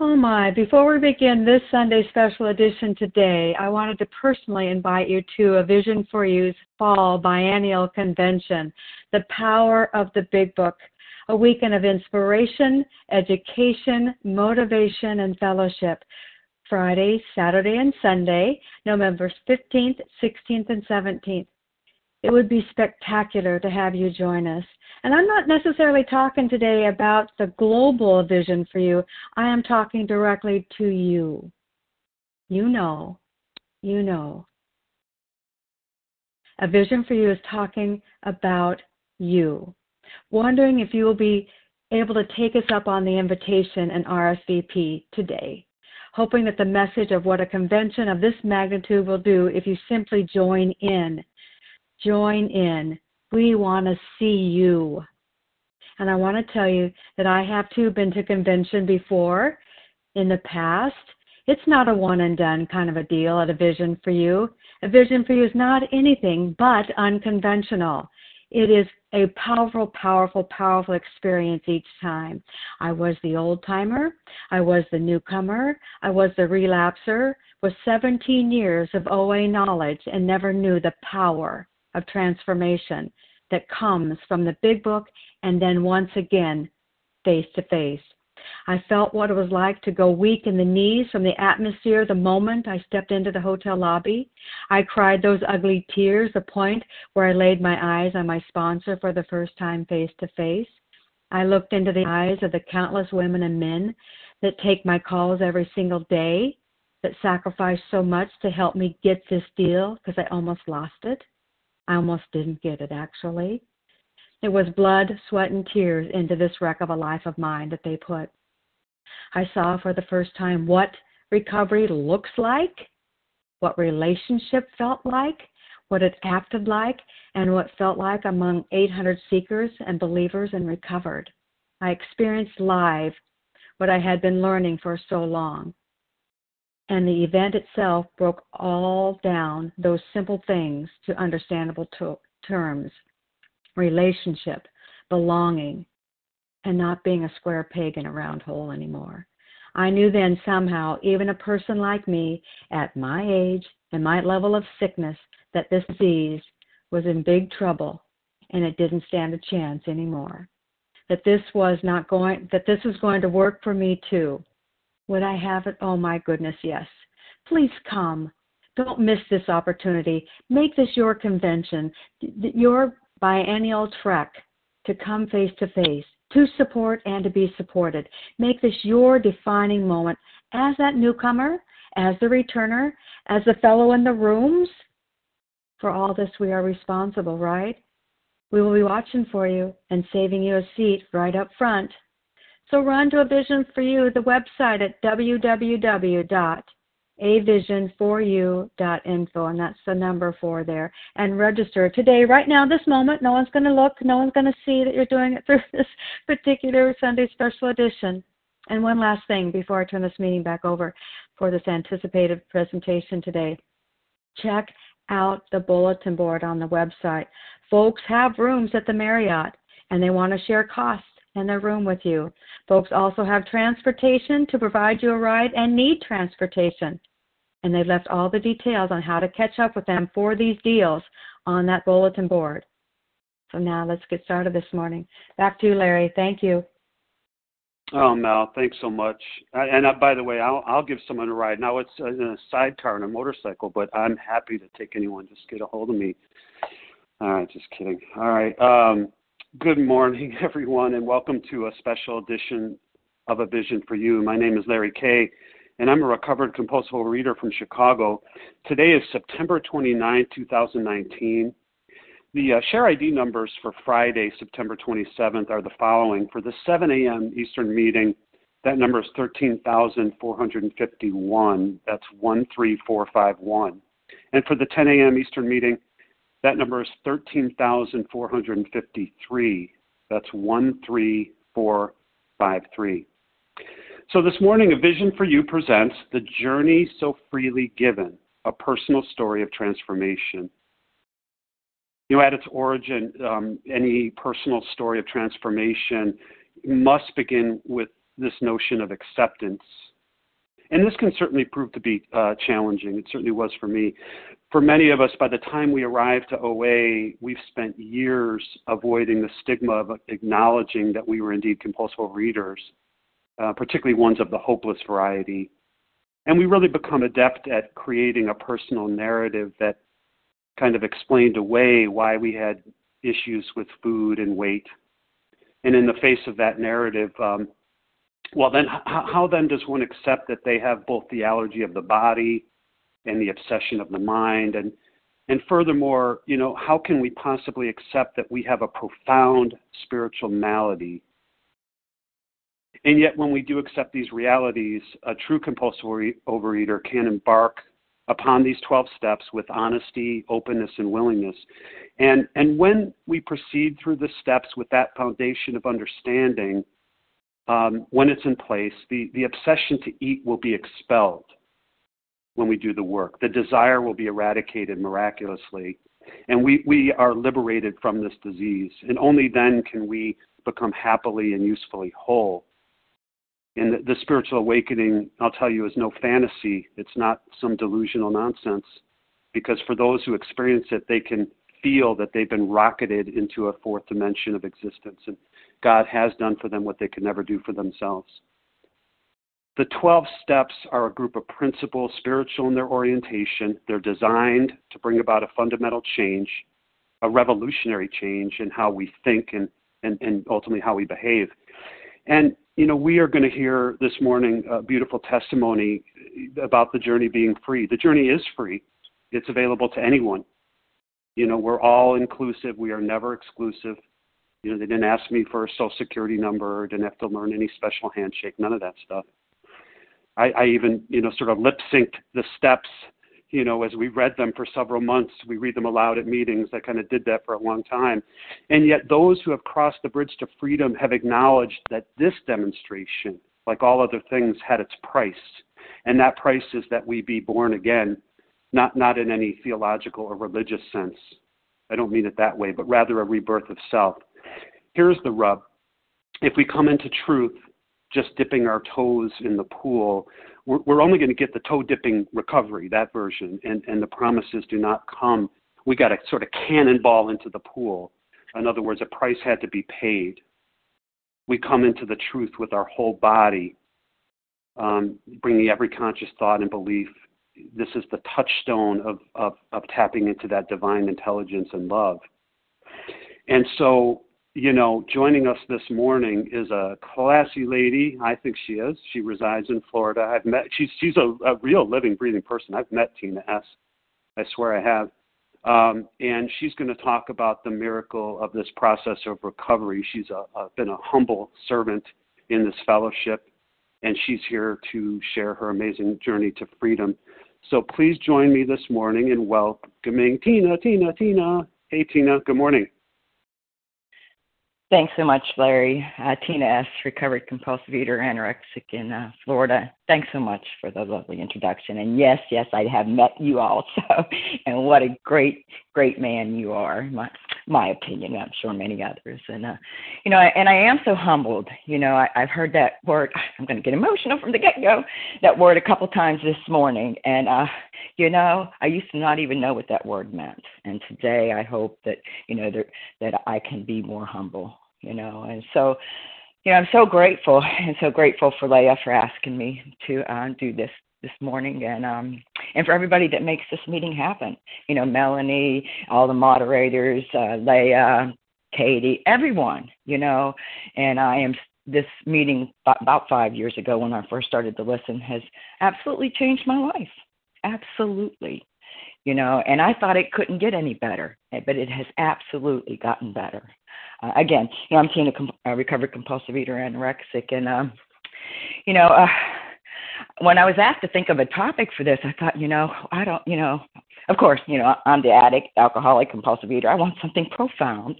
Oh my, before we begin this Sunday special edition today, I wanted to personally invite you to a Vision for You's Fall Biennial Convention, The Power of the Big Book, a weekend of inspiration, education, motivation, and fellowship. Friday, Saturday, and Sunday, November 15th, 16th, and 17th. It would be spectacular to have you join us. And I'm not necessarily talking today about the global vision for you. I am talking directly to you. You know, you know. A vision for you is talking about you. Wondering if you will be able to take us up on the invitation and RSVP today. Hoping that the message of what a convention of this magnitude will do if you simply join in. Join in we want to see you. And I want to tell you that I have too been to convention before in the past. It's not a one and done kind of a deal at a vision for you. A vision for you is not anything but unconventional. It is a powerful, powerful, powerful experience each time. I was the old timer. I was the newcomer. I was the relapser with 17 years of OA knowledge and never knew the power of transformation that comes from the big book and then once again face to face. I felt what it was like to go weak in the knees from the atmosphere the moment I stepped into the hotel lobby. I cried those ugly tears, the point where I laid my eyes on my sponsor for the first time face to face. I looked into the eyes of the countless women and men that take my calls every single day, that sacrifice so much to help me get this deal because I almost lost it. I almost didn't get it, actually. It was blood, sweat, and tears into this wreck of a life of mine that they put. I saw for the first time what recovery looks like, what relationship felt like, what it acted like, and what felt like among 800 seekers and believers and recovered. I experienced live what I had been learning for so long. And the event itself broke all down those simple things to understandable to- terms relationship, belonging, and not being a square peg in a round hole anymore. I knew then somehow, even a person like me, at my age and my level of sickness, that this disease was in big trouble and it didn't stand a chance anymore. That this was not going that this was going to work for me too. Would I have it? Oh my goodness, yes. Please come. Don't miss this opportunity. Make this your convention, your biennial trek to come face to face, to support and to be supported. Make this your defining moment as that newcomer, as the returner, as the fellow in the rooms. For all this, we are responsible, right? We will be watching for you and saving you a seat right up front. So run to a vision for you, the website at www.avision4u.info, and that's the number four there, and register today, right now, this moment. No one's going to look, no one's going to see that you're doing it through this particular Sunday special edition. And one last thing before I turn this meeting back over for this anticipated presentation today. Check out the bulletin board on the website. Folks have rooms at the Marriott and they want to share costs in their room with you. Folks also have transportation to provide you a ride and need transportation. And they left all the details on how to catch up with them for these deals on that bulletin board. So now let's get started this morning. Back to you, Larry. Thank you. Oh, Mel, thanks so much. And uh, by the way, I'll, I'll give someone a ride. Now it's in a sidecar and a motorcycle, but I'm happy to take anyone. Just get a hold of me. All right, just kidding. All right. Um, Good morning, everyone, and welcome to a special edition of A Vision for You. My name is Larry Kay, and I'm a recovered compulsive overeater from Chicago. Today is September 29, 2019. The uh, share ID numbers for Friday, September 27th are the following. For the 7 a.m. Eastern meeting, that number is 13,451. That's 13451. And for the 10 a.m. Eastern meeting, that number is 13,453. That's 13453. So this morning, A Vision for You presents The Journey So Freely Given, a personal story of transformation. You know, at its origin, um, any personal story of transformation must begin with this notion of acceptance. And this can certainly prove to be uh, challenging. It certainly was for me. For many of us, by the time we arrived to OA, we've spent years avoiding the stigma of acknowledging that we were indeed compulsive overeaters, uh, particularly ones of the hopeless variety. And we really become adept at creating a personal narrative that kind of explained away why we had issues with food and weight. And in the face of that narrative, um, well, then how, then does one accept that they have both the allergy of the body and the obsession of the mind? And and furthermore, you know, how can we possibly accept that we have a profound spiritual malady? And yet, when we do accept these realities, a true compulsive overeater can embark upon these 12 steps with honesty, openness, and willingness. And, and when we proceed through the steps with that foundation of understanding, um, when it's in place, the, the obsession to eat will be expelled when we do the work. The desire will be eradicated miraculously. And we, we are liberated from this disease. And only then can we become happily and usefully whole. And the, the spiritual awakening, I'll tell you, is no fantasy. It's not some delusional nonsense. Because for those who experience it, they can feel that they've been rocketed into a fourth dimension of existence. And God has done for them what they could never do for themselves. The 12 steps are a group of principles, spiritual in their orientation. They're designed to bring about a fundamental change, a revolutionary change in how we think and, and, and ultimately how we behave. And you know, we are going to hear this morning a beautiful testimony about the journey being free. The journey is free. It's available to anyone. You know, we're all inclusive. We are never exclusive. You know, they didn't ask me for a social security number, didn't have to learn any special handshake, none of that stuff. I, I even, you know, sort of lip synced the steps you know, as we read them for several months, we read them aloud at meetings. I kind of did that for a long time. And yet, those who have crossed the bridge to freedom have acknowledged that this demonstration, like all other things, had its price. And that price is that we be born again, not, not in any theological or religious sense. I don't mean it that way, but rather a rebirth of self. Here's the rub if we come into truth just dipping our toes in the pool, we're, we're only going to get the toe dipping recovery, that version, and, and the promises do not come. We got to sort of cannonball into the pool. In other words, a price had to be paid. We come into the truth with our whole body, um, bringing every conscious thought and belief. This is the touchstone of, of, of tapping into that divine intelligence and love. And so you know, joining us this morning is a classy lady. I think she is. She resides in Florida. I've met. She's she's a, a real living, breathing person. I've met Tina S. I swear I have. Um, and she's going to talk about the miracle of this process of recovery. She's a, a, been a humble servant in this fellowship, and she's here to share her amazing journey to freedom. So please join me this morning in welcoming Tina. Tina. Tina. Hey, Tina. Good morning. Thanks so much, Larry. Uh, Tina S., recovered compulsive eater, anorexic in uh, Florida. Thanks so much for the lovely introduction. And yes, yes, I have met you also. and what a great, great man you are. My, my opinion. I'm sure many others. And uh, you know, and I am so humbled. You know, I, I've heard that word. I'm going to get emotional from the get-go. That word a couple times this morning, and uh, you know, I used to not even know what that word meant. And today, I hope that you know that that I can be more humble. You know, and so. You know, I'm so grateful and so grateful for Leah for asking me to uh, do this this morning and um and for everybody that makes this meeting happen. You know melanie all the moderators uh leah katie everyone you know. And i am this meeting about five years ago when i first started to listen has absolutely changed my life. Absolutely you know and i thought it couldn't get any better but it has absolutely gotten better uh, again you know i'm seeing a, a recovered compulsive eater anorexic and um you know uh when I was asked to think of a topic for this, I thought, you know, I don't, you know, of course, you know, I'm the addict, alcoholic, compulsive eater. I want something profound.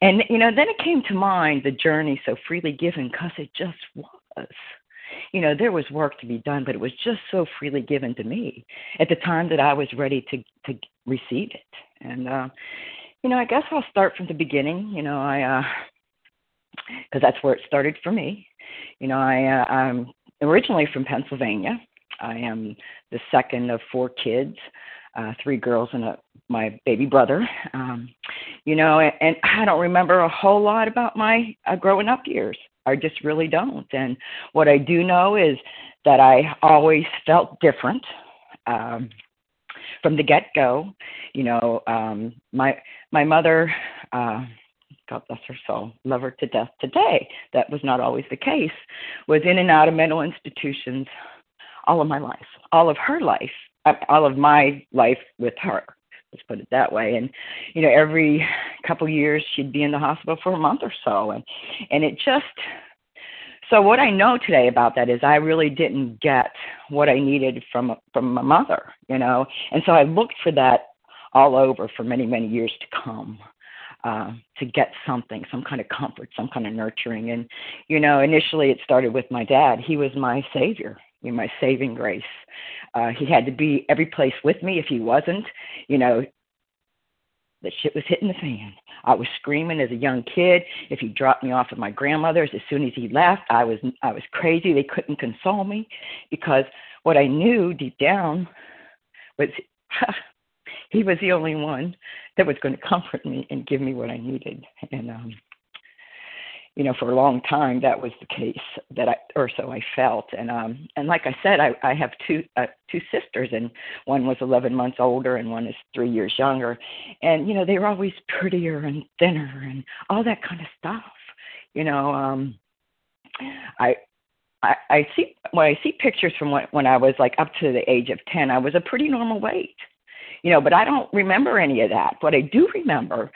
And, you know, then it came to mind the journey so freely given because it just was. You know, there was work to be done, but it was just so freely given to me at the time that I was ready to to receive it. And uh, you know, I guess I'll start from the beginning. You know, I uh because that's where it started for me You know, I uh, I'm originally from Pennsylvania. I am the second of four kids, uh, three girls and a, my baby brother. Um, you know, and, and I don't remember a whole lot about my uh, growing up years. I just really don't. And what I do know is that I always felt different. Um, from the get go, you know, um, my my mother, uh, God bless her soul, love her to death today. That was not always the case. Was in and out of mental institutions all of my life, all of her life, uh, all of my life with her. Let's put it that way. And you know, every couple years she'd be in the hospital for a month or so, and and it just so what I know today about that is I really didn't get what I needed from from my mother, you know, and so I looked for that all over for many many years to come. Uh, to get something, some kind of comfort, some kind of nurturing. And, you know, initially it started with my dad. He was my savior, you my saving grace. Uh, he had to be every place with me. If he wasn't, you know, the shit was hitting the fan. I was screaming as a young kid. If he dropped me off at my grandmother's, as soon as he left, I was I was crazy. They couldn't console me because what I knew deep down was he was the only one that was going to comfort me and give me what I needed. And um you know, for a long time that was the case that I, or so I felt. And um, and like I said, I, I have two uh, two sisters, and one was 11 months older, and one is three years younger. And you know, they were always prettier and thinner, and all that kind of stuff. You know, um, I I, I see when I see pictures from when, when I was like up to the age of 10, I was a pretty normal weight you know, but I don't remember any of that. What I do remember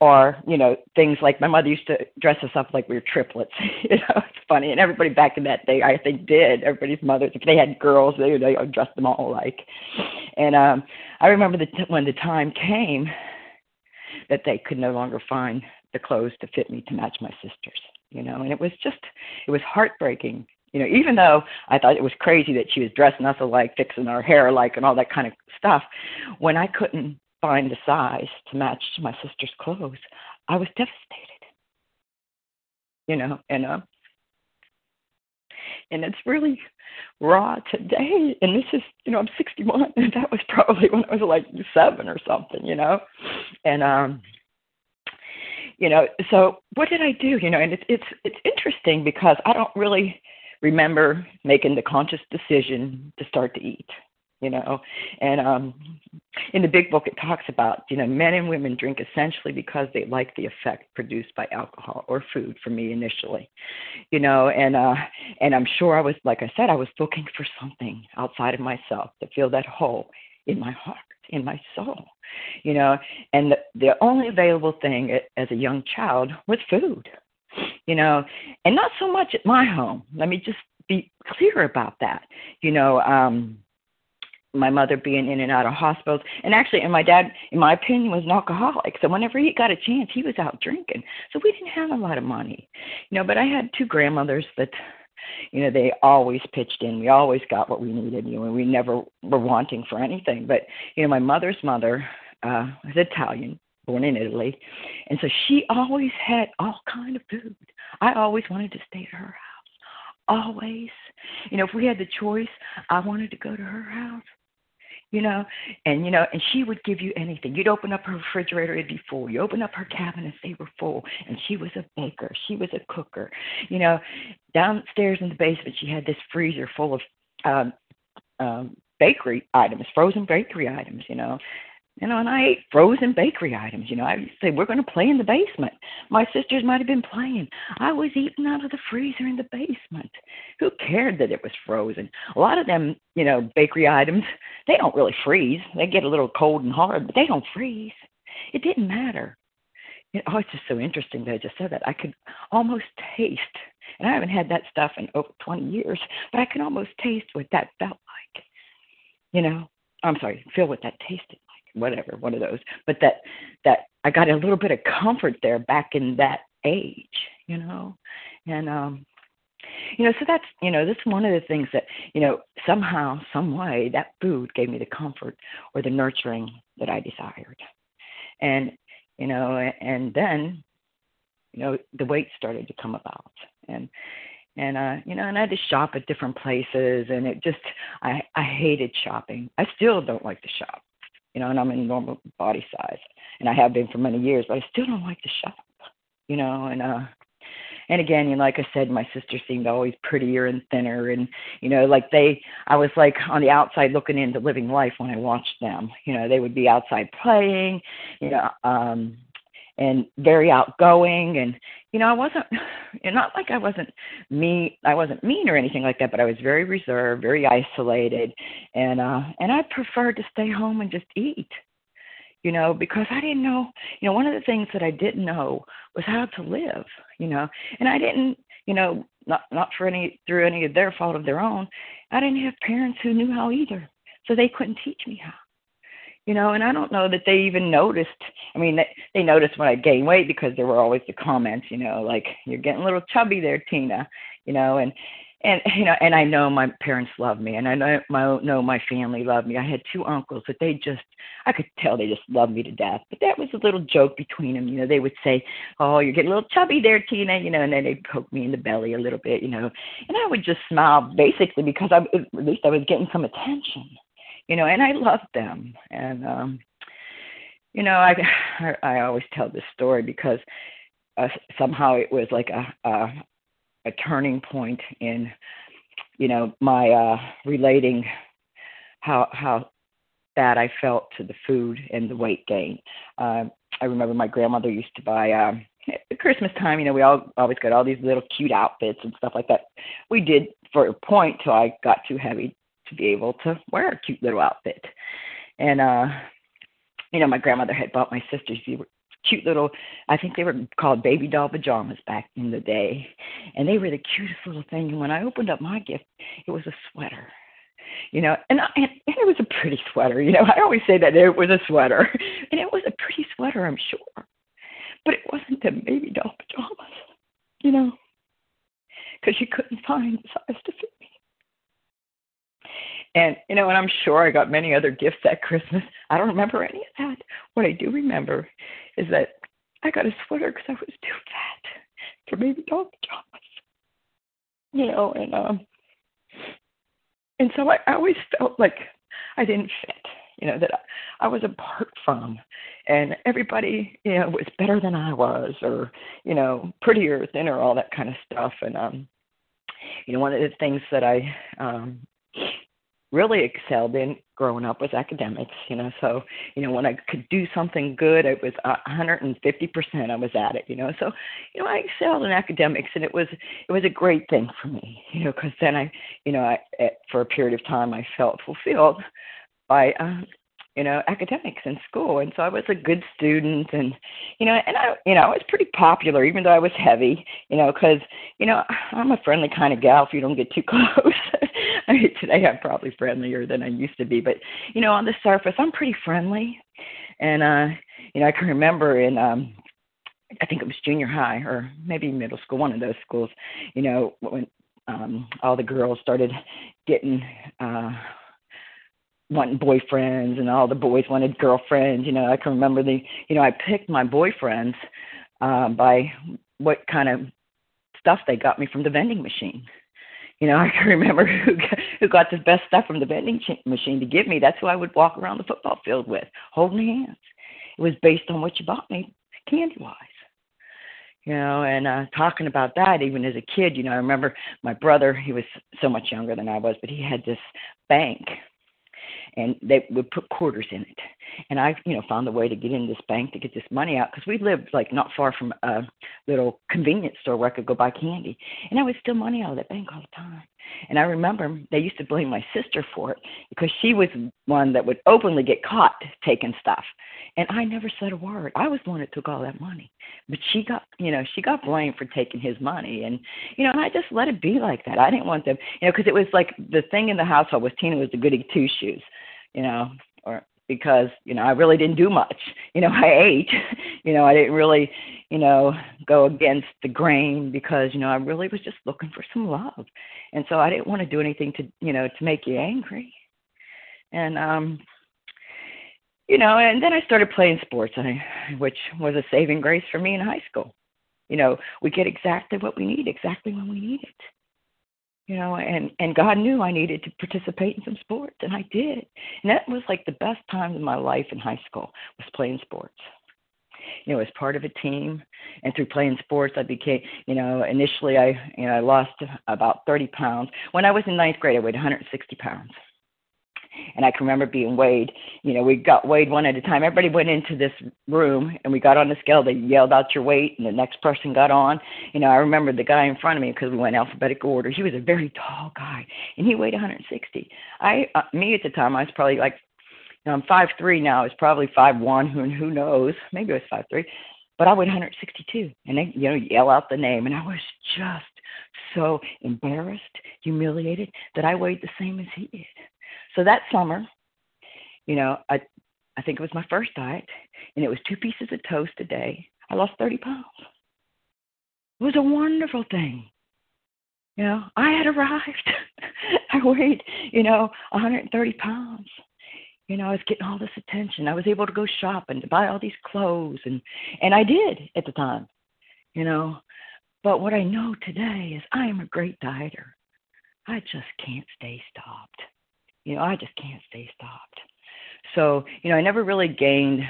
are, you know, things like my mother used to dress us up like we were triplets. you know, it's funny. And everybody back in that day, I think, did. Everybody's mothers, if they had girls, they, they dressed them all alike. And um, I remember the t- when the time came that they could no longer find the clothes to fit me to match my sisters you know and it was just it was heartbreaking you know, even though I thought it was crazy that she was dressing us alike, fixing our hair alike, and all that kind of stuff, when I couldn't find the size to match my sister's clothes, I was devastated. You know, and uh, and it's really raw today. And this is, you know, I'm 61, and that was probably when I was like seven or something, you know, and um you know so what did i do you know and it's it's it's interesting because i don't really remember making the conscious decision to start to eat you know? And um in the big book it talks about you know men and women drink essentially because they like the effect produced by alcohol or food for me initially you know? And uh and i'm sure i was like i said i was looking for something outside of myself to fill that hole in my heart in my soul you know? And the, the only available thing as a young child was food you know, and not so much at my home. Let me just be clear about that. You know, um, my mother being in and out of hospitals, and actually, and my dad, in my opinion, was an alcoholic. So whenever he got a chance, he was out drinking. So we didn't have a lot of money, you know. But I had two grandmothers that, you know, they always pitched in. We always got what we needed, you know, and we never were wanting for anything. But you know, my mother's mother uh, was Italian, born in Italy, and so she always had all kind of food. I always wanted to stay at her house, always. You know, if we had the choice, I wanted to go to her house. You know, and you know, and she would give you anything. You'd open up her refrigerator, it'd be full. You open up her cabinets, they were full. And she was a baker, she was a cooker. You know, downstairs in the basement, she had this freezer full of um, um, bakery items, frozen bakery items. You know, you know, and I ate frozen bakery items. You know, I say we're going to play in the basement. My sisters might have been playing. I was eating out of the freezer in the basement. Who cared that it was frozen? A lot of them, you know, bakery items, they don't really freeze. They get a little cold and hard, but they don't freeze. It didn't matter. You know, oh, it's just so interesting that I just said that. I could almost taste, and I haven't had that stuff in over 20 years, but I can almost taste what that felt like. You know, I'm sorry, feel what that tasted whatever, one of those. But that that I got a little bit of comfort there back in that age, you know, and um, you know, so that's you know, that's one of the things that you know somehow, some way, that food gave me the comfort or the nurturing that I desired, and you know, and then you know the weight started to come about, and and uh you know and i had to shop at different places and it just i i hated shopping. I still don't like to shop you know and i'm in normal body size and i have been for many years but i still don't like to shop you know and uh and again, you know, like I said, my sister seemed always prettier and thinner, and you know, like they, I was like on the outside looking into living life when I watched them. You know, they would be outside playing, you know, um, and very outgoing, and you know, I wasn't, not like I wasn't mean, I wasn't mean or anything like that, but I was very reserved, very isolated, and uh, and I preferred to stay home and just eat you know, because I didn't know, you know, one of the things that I didn't know was how to live, you know, and I didn't, you know, not not for any through any of their fault of their own, I didn't have parents who knew how either, so they couldn't teach me how, you know, and I don't know that they even noticed. I mean, they they noticed when I gained weight because there were always the comments, you know, like you're getting a little chubby there, Tina, you know, and and you know and i know my parents love me and i know my know my family loved me i had two uncles that they just i could tell they just loved me to death but that was a little joke between them you know they would say oh you're getting a little chubby there tina you know and then they'd poke me in the belly a little bit you know and i would just smile basically because i at least i was getting some attention you know and i loved them and um you know i i always tell this story because uh, somehow it was like a, a a turning point in you know my uh relating how how bad I felt to the food and the weight gain. Uh, I remember my grandmother used to buy um at Christmas time, you know, we all always got all these little cute outfits and stuff like that. We did for a point till I got too heavy to be able to wear a cute little outfit. And uh you know, my grandmother had bought my sisters cute little I think they were called baby doll pajamas back in the day. And they were the cutest little thing. And when I opened up my gift, it was a sweater. You know, and, I, and it was a pretty sweater. You know, I always say that it was a sweater, and it was a pretty sweater, I'm sure, but it wasn't the baby doll pajamas. You know, because you couldn't find the size to fit. And you know, and I'm sure I got many other gifts that Christmas. I don't remember any of that. What I do remember is that I got a sweater because I was too fat for baby doll pajamas. You know, and um, and so I, I always felt like I didn't fit. You know that I, I was apart from, and everybody you know was better than I was, or you know prettier, thinner, all that kind of stuff. And um, you know, one of the things that I um really excelled in growing up was academics you know so you know when i could do something good it was a hundred and fifty percent i was at it you know so you know i excelled in academics and it was it was a great thing for me you know because then i you know i for a period of time i felt fulfilled by uh, you know academics in school. And so i was a good student and you know and i you know i was pretty popular even though i was heavy you know because you know i'm a friendly kind of gal if you don't get too close. I mean, today i'm probably friendlier than i used to be but you know on the surface i'm pretty friendly. And uh you know i can remember in um i think it was junior high or maybe middle school one of those schools you know when um all the girls started getting uh wanting boyfriends and all the boys wanted girlfriends you know i can remember the you know i picked my boyfriends uh, by what kind of stuff they got me from the vending machine. You know i can remember who got, who got the best stuff from the vending machine to give me. That's who i would walk around the football field with holding hands. It was based on what you bought me candy wise you know and uh talking about that even as a kid you know i remember my brother he was so much younger than i was but he had this bank and they would put quarters in it. And I, you know, found a way to get in this bank to get this money out because we lived like not far from a little convenience store where I could go buy candy, and I would steal money out of that bank all the time. And I remember they used to blame my sister for it because she was one that would openly get caught taking stuff. And I never said a word. I was the one that took all that money. But she got, you know, she got blamed for taking his money. And, you know, and I just let it be like that. I didn't want them, you know, because it was like the thing in the household was Tina was the goody two shoes, you know, or because, you know, I really didn't do much. You know, I ate, you know, I didn't really, you know, go against the grain because, you know, I really was just looking for some love. And so I didn't want to do anything to, you know, to make you angry. And, um, you know, and then I started playing sports, which was a saving grace for me in high school. You know, we get exactly what we need, exactly when we need it. You know, and and God knew I needed to participate in some sports, and I did. And that was like the best time of my life in high school was playing sports. You know, as part of a team, and through playing sports, I became, you know, initially I, you know, I lost about 30 pounds. When I was in ninth grade, I weighed 160 pounds and I can remember being weighed. You know, we got weighed one at a time. Everybody went into this room and we got on the scale. They yelled out your weight, and the next person got on. You know, I remember the guy in front of me because we went alphabetical order. He was a very tall guy, and he weighed 160. I, uh, me at the time, I was probably like, you know, I'm five three now. It's probably five one. Who who knows? Maybe it was five three. But I weighed 162, and they, you know, yell out the name, and I was just so embarrassed, humiliated that I weighed the same as he did. So that summer, you know, I I think it was my first diet, and it was two pieces of toast a day. I lost 30 pounds. It was a wonderful thing. You know, I had arrived. I weighed, you know, 130 pounds. You know, I was getting all this attention. I was able to go shop and to buy all these clothes, and and I did at the time. You know, but what I know today is I am a great dieter. I just can't stay stopped you know, I just can't stay stopped. So, you know, I never really gained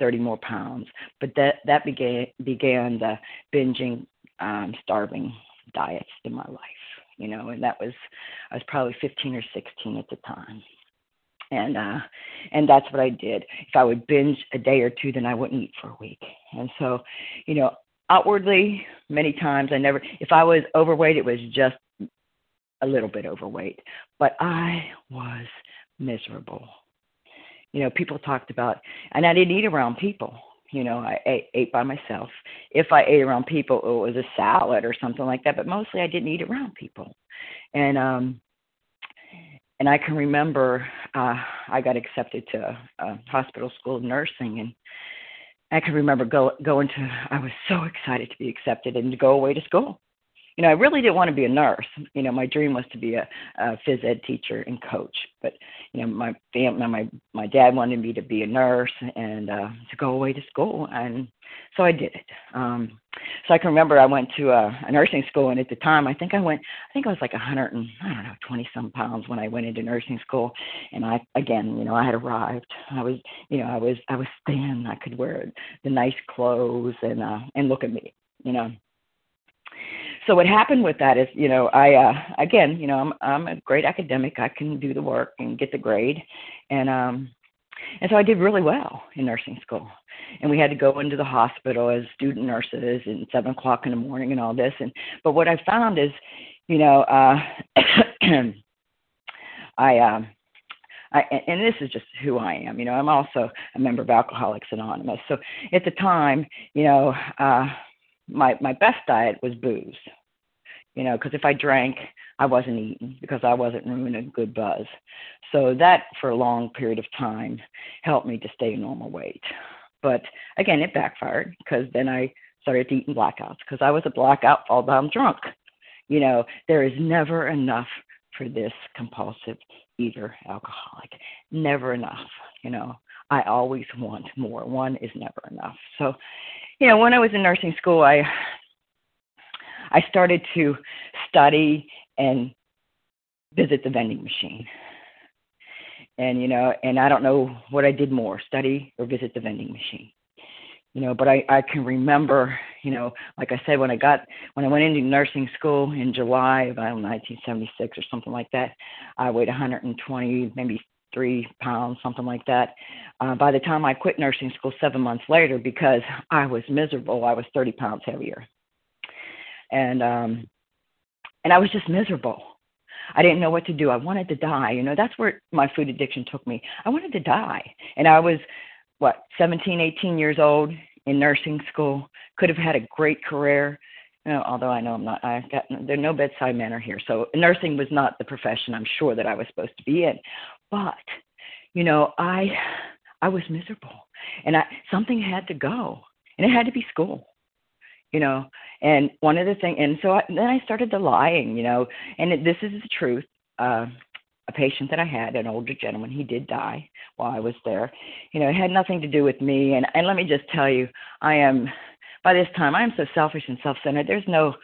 30 more pounds, but that that began began the binging, um, starving diets in my life. You know, and that was I was probably 15 or 16 at the time, and uh, and that's what I did. If I would binge a day or two, then I wouldn't eat for a week. And so, you know, outwardly, many times I never. If I was overweight, it was just a little bit overweight, but I was miserable. You know, people talked about, and I didn't eat around people. You know, I ate, ate by myself. If I ate around people, it was a salad or something like that. But mostly, I didn't eat around people. And um, and I can remember uh, I got accepted to a, hospital school of nursing, and I can remember go, going to. I was so excited to be accepted and to go away to school you know, I really didn't want to be a nurse. You know, my dream was to be a, a phys ed teacher and coach. But you know, my family, my my dad wanted me to be a nurse and uh, to go away to school, and so I did it. Um, so I can remember I went to a, a nursing school, and at the time, I think I went, I think I was like a hundred and I don't know, twenty some pounds when I went into nursing school, and I again, you know, I had arrived. I was, you know, I was I was thin. I could wear the nice clothes and uh, and look at me, you know so what happened with that is, you know, I uh, again, you know, I'm I'm a great academic. I can do the work and get the grade, and um, and so I did really well in nursing school. And we had to go into the hospital as student nurses and seven o'clock in the morning and all this. And but what I found is, you know, uh, I um. I, and this is just who I am. You know, I'm also a member of Alcoholics Anonymous. So at the time, you know, uh, my my best diet was booze you know because if i drank i wasn't eating because i wasn't ruining a good buzz. So that for a long period of time helped me to stay normal weight. But again it backfired because then i started eating blackouts because i was a blackout fall down drunk. You know there is never enough for this compulsive eater alcoholic. Never enough you know. I always want more. One is never enough. So you know, when I was in nursing school, I I started to study and visit the vending machine. And you know, and I don't know what I did more, study or visit the vending machine. You know, but I I can remember, you know, like I said when I got when I went into nursing school in July of I don't know, 1976 or something like that, I weighed 120, maybe three pounds, something like that. Uh, by the time I quit nursing school seven months later, because I was miserable, I was 30 pounds heavier, and um, and I was just miserable. I didn't know what to do. I wanted to die. You know, that's where my food addiction took me. I wanted to die, and I was what 17, 18 years old in nursing school. Could have had a great career. You know, although I know I'm not, I've got there are no bedside manner here, so nursing was not the profession I'm sure that I was supposed to be in. But, you know, I I was miserable and I something had to go. And it had to be school. You know, and one of the things, and so I, then I started the lying, you know, and it, this is the truth. Uh, a patient that I had, an older gentleman, he did die while I was there. You know, it had nothing to do with me. And, and let me just tell you, I am, by this time, I am so selfish and self centered. There's no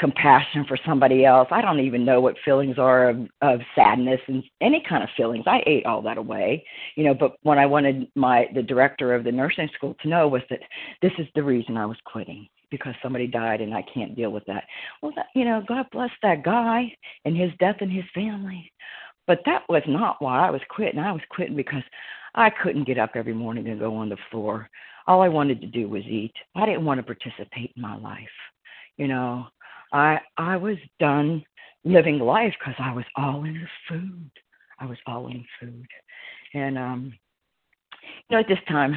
compassion for somebody else. I don't even know what feelings are of, of sadness and any kind of feelings. I ate all that away, you know. But what I wanted my the director of the nursing school to know was that this is the reason I was quitting because somebody died and I can't deal with that. Well, that, you know, God bless that guy and his death and his family. But that was not why I was quitting. I was quitting because I couldn't get up every morning and go on the floor. All I wanted to do was eat. I didn't want to participate in my life. You know, I I was done living life because I was all in the food. I was all in food, and um, you know, at this time,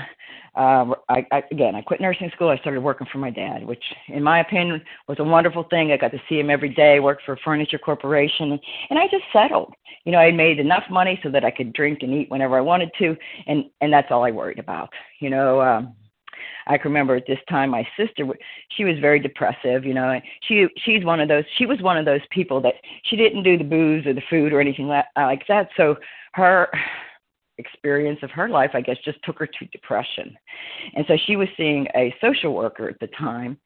uh, I, I again I quit nursing school. I started working for my dad, which, in my opinion, was a wonderful thing. I got to see him every day. Worked for a furniture corporation, and I just settled. You know, I made enough money so that I could drink and eat whenever I wanted to, and and that's all I worried about. You know. Um, I can remember at this time my sister she was very depressive, you know. She she's one of those she was one of those people that she didn't do the booze or the food or anything like, like that. So her experience of her life, I guess, just took her to depression. And so she was seeing a social worker at the time,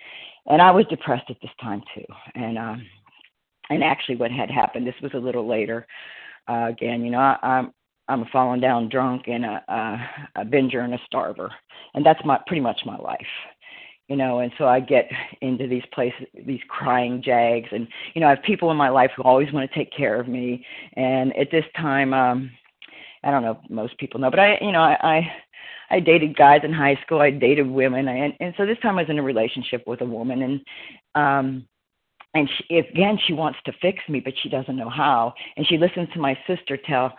and I was depressed at this time too. And um, and actually, what had happened, this was a little later. Uh, again, you know, I, I'm I'm a falling down drunk and a, a, a binger and a starver, and that's my pretty much my life you know and so i get into these places these crying jags. And you know i have people in my life who always want to take care of me. And at this time um I don't know most people know, but I you know I I, I dated guys in high school. I dated women, and and so this time I was in a relationship with a woman, and um and she, again she wants to fix me, but she doesn't know how, and she listens to my sister tell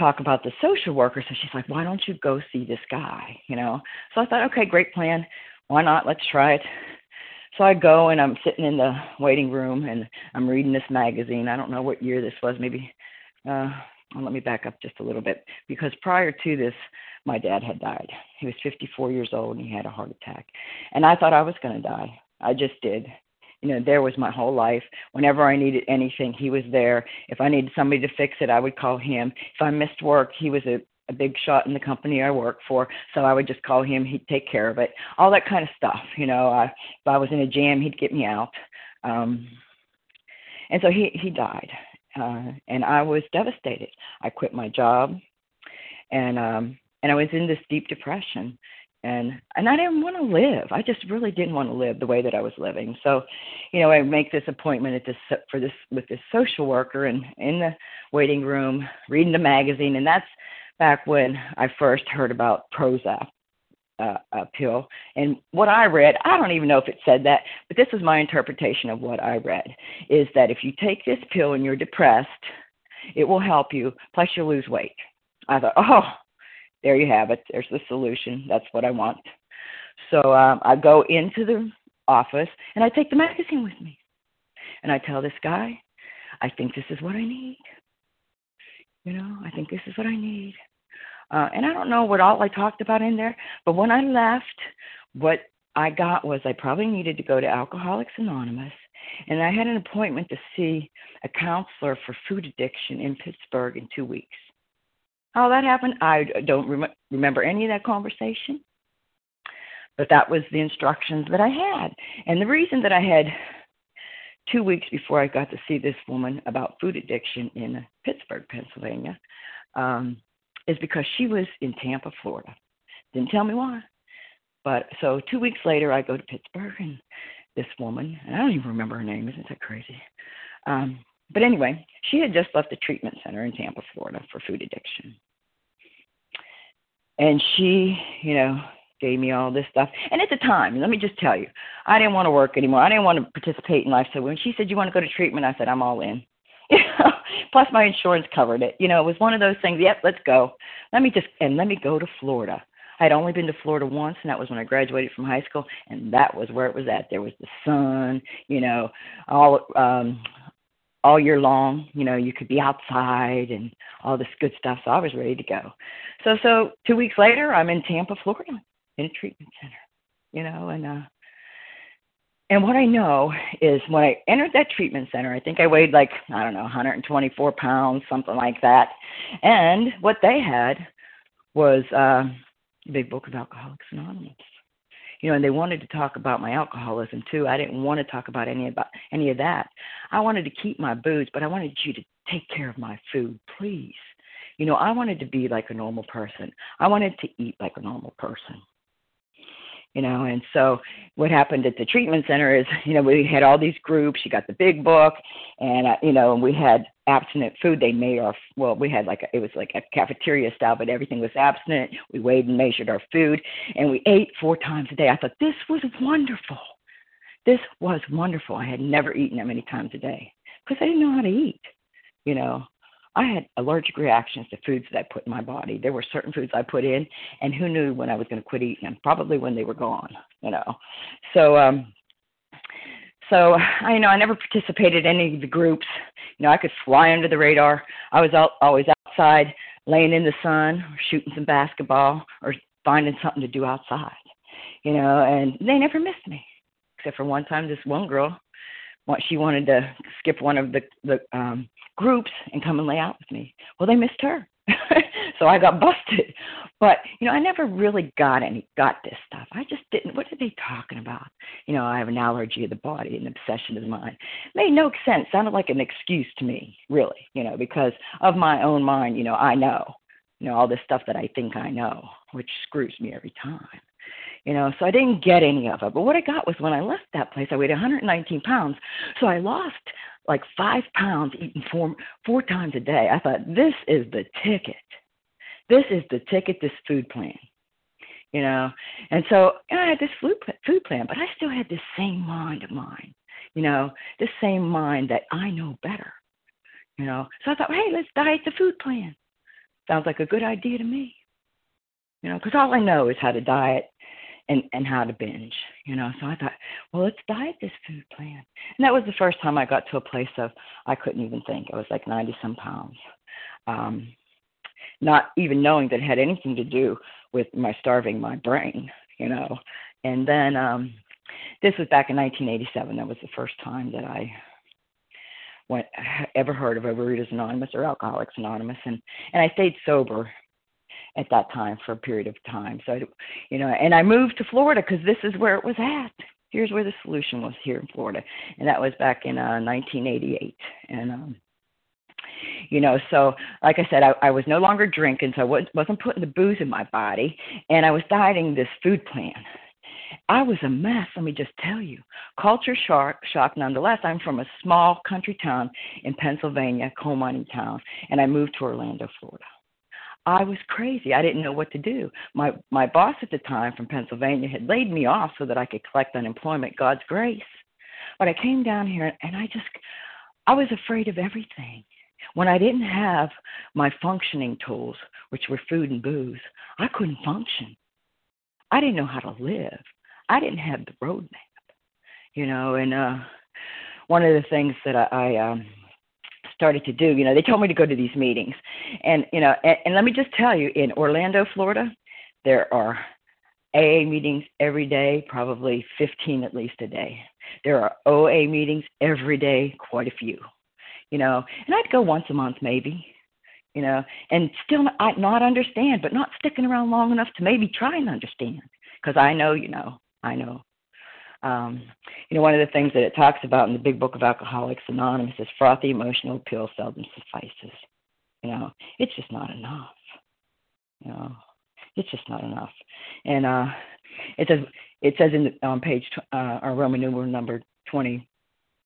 talk about the social worker, so she's like, why don't you go see this guy, you know? So I thought, okay, great plan. Why not? Let's try it. So I go and I'm sitting in the waiting room and I'm reading this magazine. I don't know what year this was, maybe uh let me back up just a little bit because prior to this, my dad had died. He was 54 years old and he had a heart attack. And I thought I was going to die. I just did. You know, there was my whole life. Whenever I needed anything, he was there. If I needed somebody to fix it, I would call him. If I missed work, he was a, a big shot in the company I worked for, so I would just call him. He'd take care of it. All that kind of stuff. You know, I, if I was in a jam, he'd get me out. Um, and so he he died uh, and I was devastated. I quit my job, and um, and I was in this deep depression, and and I didn't want to live. I just really didn't want to live the way that I was living. So, you know, I make this appointment at this for this with this social worker, and in the waiting room, reading the magazine, and that's back when I first heard about Prozac uh, a pill. And what I read, I don't even know if it said that, but this is my interpretation of what I read, is that if you take this pill and you're depressed, it will help you, plus you'll lose weight. I thought, oh, there you have it. There's the solution. That's what I want. So um, I go into the office and I take the magazine with me. And I tell this guy, I think this is what I need. You know, I think this is what I need. Uh, and I don't know what all I talked about in there, but when I left, what I got was I probably needed to go to Alcoholics Anonymous, and I had an appointment to see a counselor for food addiction in Pittsburgh in two weeks. How that happened, I don't rem- remember any of that conversation, but that was the instructions that I had. And the reason that I had two weeks before I got to see this woman about food addiction in Pittsburgh, Pennsylvania, um, is because she was in Tampa, Florida. Didn't tell me why. But so two weeks later, I go to Pittsburgh, and this woman, and I don't even remember her name. Isn't that crazy? Um, but anyway, she had just left the treatment center in Tampa, Florida for food addiction. And she, you know, gave me all this stuff. And at the time, let me just tell you, I didn't want to work anymore. I didn't want to participate in life. So when she said, You want to go to treatment? I said, I'm all in. Plus, my insurance covered it. You know, it was one of those things. Yep, let's go. Let me just and let me go to Florida. I had only been to Florida once, and that was when I graduated from high school, and that was where it was at. There was the sun, you know, all um all year long. You know, you could be outside and all this good stuff. So I was ready to go. So so two weeks later, I'm in Tampa, Florida, in a treatment center. You know, and uh and what I know is when I entered that treatment center, I think I weighed like, I don't know, 124 pounds, something like that. And what they had was uh, the big book of Alcoholics Anonymous. You know, and they wanted to talk about my alcoholism too. I didn't want to talk about any about any of that. I wanted to keep my booze, but I wanted you to take care of my food, please. You know, I wanted to be like a normal person. I wanted to eat like a normal person you know and so what happened at the treatment center is you know we had all these groups you got the big book and uh, you know and we had abstinent food. They made our well we had like a, it was like a cafeteria style but everything was abstinent. We weighed and measured our food and we ate four times a day. I thought this was wonderful. This was wonderful. I had never eaten that many times a day because i didn't know how to eat you know I had allergic reactions to foods that I put in my body. There were certain foods I put in, and who knew when I was going to quit eating them? Probably when they were gone, you know. So, um, so I you know I never participated in any of the groups. You know, I could fly under the radar. I was out, always outside, laying in the sun, or shooting some basketball, or finding something to do outside. You know, and they never missed me, except for one time. This one girl, she wanted to skip one of the the um groups and come and lay out with me. Well, they missed her. so I got busted. But, you know, I never really got any got this stuff. I just didn't what are they talking about? You know, I have an allergy of the body, an obsession of the mind. Made no sense. Sounded like an excuse to me, really, you know, because of my own mind, you know, I know. You know, all this stuff that I think I know, which screws me every time you know so i didn't get any of it but what i got was when i left that place i weighed 119 pounds so i lost like five pounds eating four four times a day. I thought this is the ticket. This is the ticket. This food plan, you know. And so I had this food food plan, but I still had this same mind of mine, you know, this same mind that I know better, you know. So I thought, hey, let's diet the food plan. Sounds like a good idea to me, you know, because all I know is how to diet and and how to binge you know? So i thought well let's diet this food plan. And that was the first time i got to a place of i couldn't even think. I was like ninety some pounds. Um not even knowing that it had anything to do with my starving my brain you know? And then um this was back in 1987 that was the first time that i went ever heard of overeaters anonymous or alcoholics anonymous. And and i stayed sober at that time for a period of time. So, I, you know, and I moved to Florida because this is where it was at. Here's where the solution was here in Florida, and that was back in uh, 1988. And um, you know, so like I said, I, I was no longer drinking, so I was, wasn't putting the booze in my body, and I was dieting this food plan. I was a mess, let me just tell you. Culture shock, shock nonetheless. I'm from a small country town in Pennsylvania, coal mining town, and I moved to Orlando, Florida. I was crazy. I didn't know what to do. My my boss at the time from Pennsylvania had laid me off so that I could collect unemployment, God's grace. But I came down here and I just I was afraid of everything. When I didn't have my functioning tools, which were food and booze, I couldn't function. I didn't know how to live. I didn't have the roadmap. You know, and uh one of the things that I, I um started to do. You know, they told me to go to these meetings, and you know, and, and let me just tell you, in Orlando, Florida, there are AA meetings every day, probably 15 at least a day. There are OA meetings every day, quite a few. You know, and I'd go once a month maybe. You know, and still not, not understand, but not sticking around long enough to maybe try and understand, because I know, you know, I know um, you know, one of the things that it talks about in the Big Book of Alcoholics Anonymous is frothy emotional appeal seldom suffices. You know, it's just not enough. You know, it's just not enough. And uh, it says it says in the, on page uh, our Roman numeral number twenty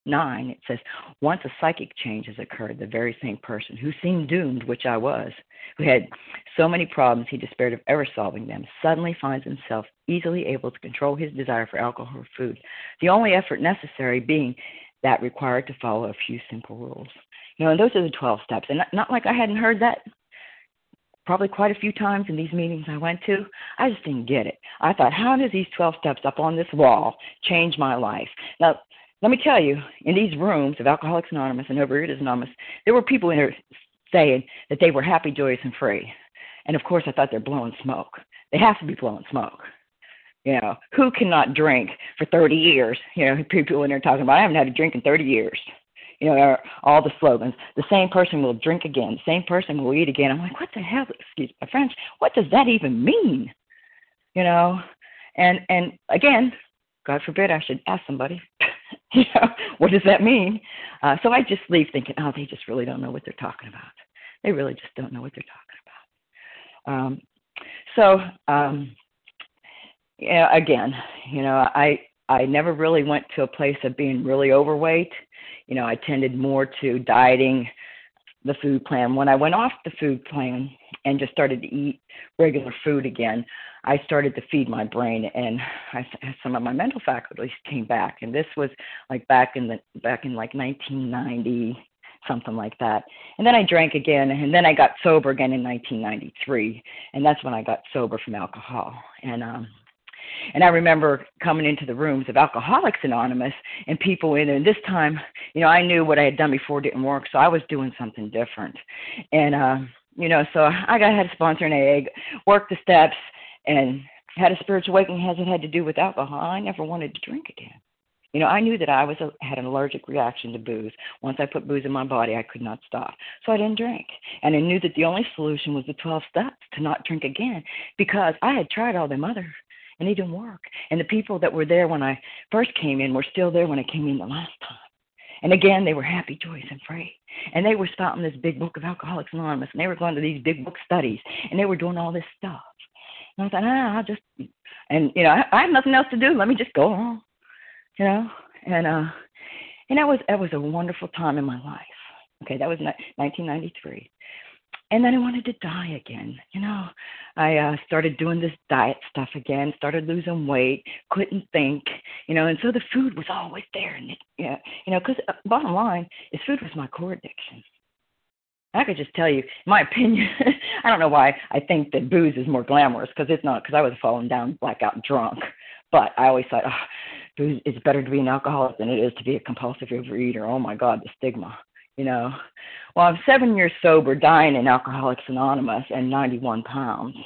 9, it says, Once a psychic change has occurred, the very same person who seemed doomed, which I was, who had so many problems he despaired of ever solving them, suddenly finds himself easily able to control his desire for alcohol or food, the only effort necessary being that required to follow a few simple rules. You know, and those are the 12 steps. And not, like I hadn't heard that probably quite a few times in these meetings I went to. I just didn't get it. I thought, how does these 12 steps up on this wall change my life? Now, let me tell you, in these rooms of Alcoholics Anonymous and Overeaters Anonymous, there were people in there saying that they were happy, joyous, and free. And of course, I thought they're blowing smoke. They have to be blowing smoke. You know, who cannot drink for 30 years? You know, people in there talking about, I haven't had a drink in 30 years. You know, all the slogans. The same person will drink again. The same person will eat again. I'm like, what the hell? Excuse my French. What does that even mean? You know, And and again, God forbid I should ask somebody, you know, what does that mean? Uh, so I just leave thinking, oh, they just really don't know what they're talking about. They really just don't know what they're talking about. Um, so um, yeah, again, you know, I I never really went to a place of being really overweight. You know, I tended more to dieting, the food plan. When I went off the food plan and just started to eat regular food again, I started to feed my brain, and I, some of my mental faculties came back. And this was like back in the back in like 1990, something like that. And then I drank again, and then I got sober again in 1993, and that's when I got sober from alcohol. And um, and I remember coming into the rooms of Alcoholics Anonymous and people in there. And this time, you know, I knew what I had done before didn't work, so I was doing something different. And uh, you know, so I got had a sponsor and egg, worked the steps, and had a spiritual awakening. Has it had to do with alcohol? I never wanted to drink again. You know, I knew that I was a, had an allergic reaction to booze. Once I put booze in my body, I could not stop. So I didn't drink. And I knew that the only solution was the 12 steps to not drink again because I had tried all them other and didn't work. And the people that were there when I first came in were still there when I came in the last time. And again, they were happy, joyous, and free. And they were starting this big book of Alcoholics Anonymous, and they were going to these big book studies, and they were doing all this stuff. And I thought, ah, I'll just, and you know, I, I have nothing else to do. Let me just go on, you know. And uh, and that was that was a wonderful time in my life. Okay, that was 1993 and then I wanted to die again. You know, I uh, started doing this diet stuff again, started losing weight, couldn't think, you know, and so the food was always there. And it, yeah, you know, because uh, bottom line is food was my core addiction. I could just tell you, my opinion. I don't know why I think that booze is more glamorous because it's not. Because I was falling down blackout drunk, but I always thought, oh, booze. It's better to be an alcoholic than it is to be a compulsive overeater. Oh my God, the stigma you know. Well, I'm seven years sober, dying in Alcoholics Anonymous, and 91 pounds,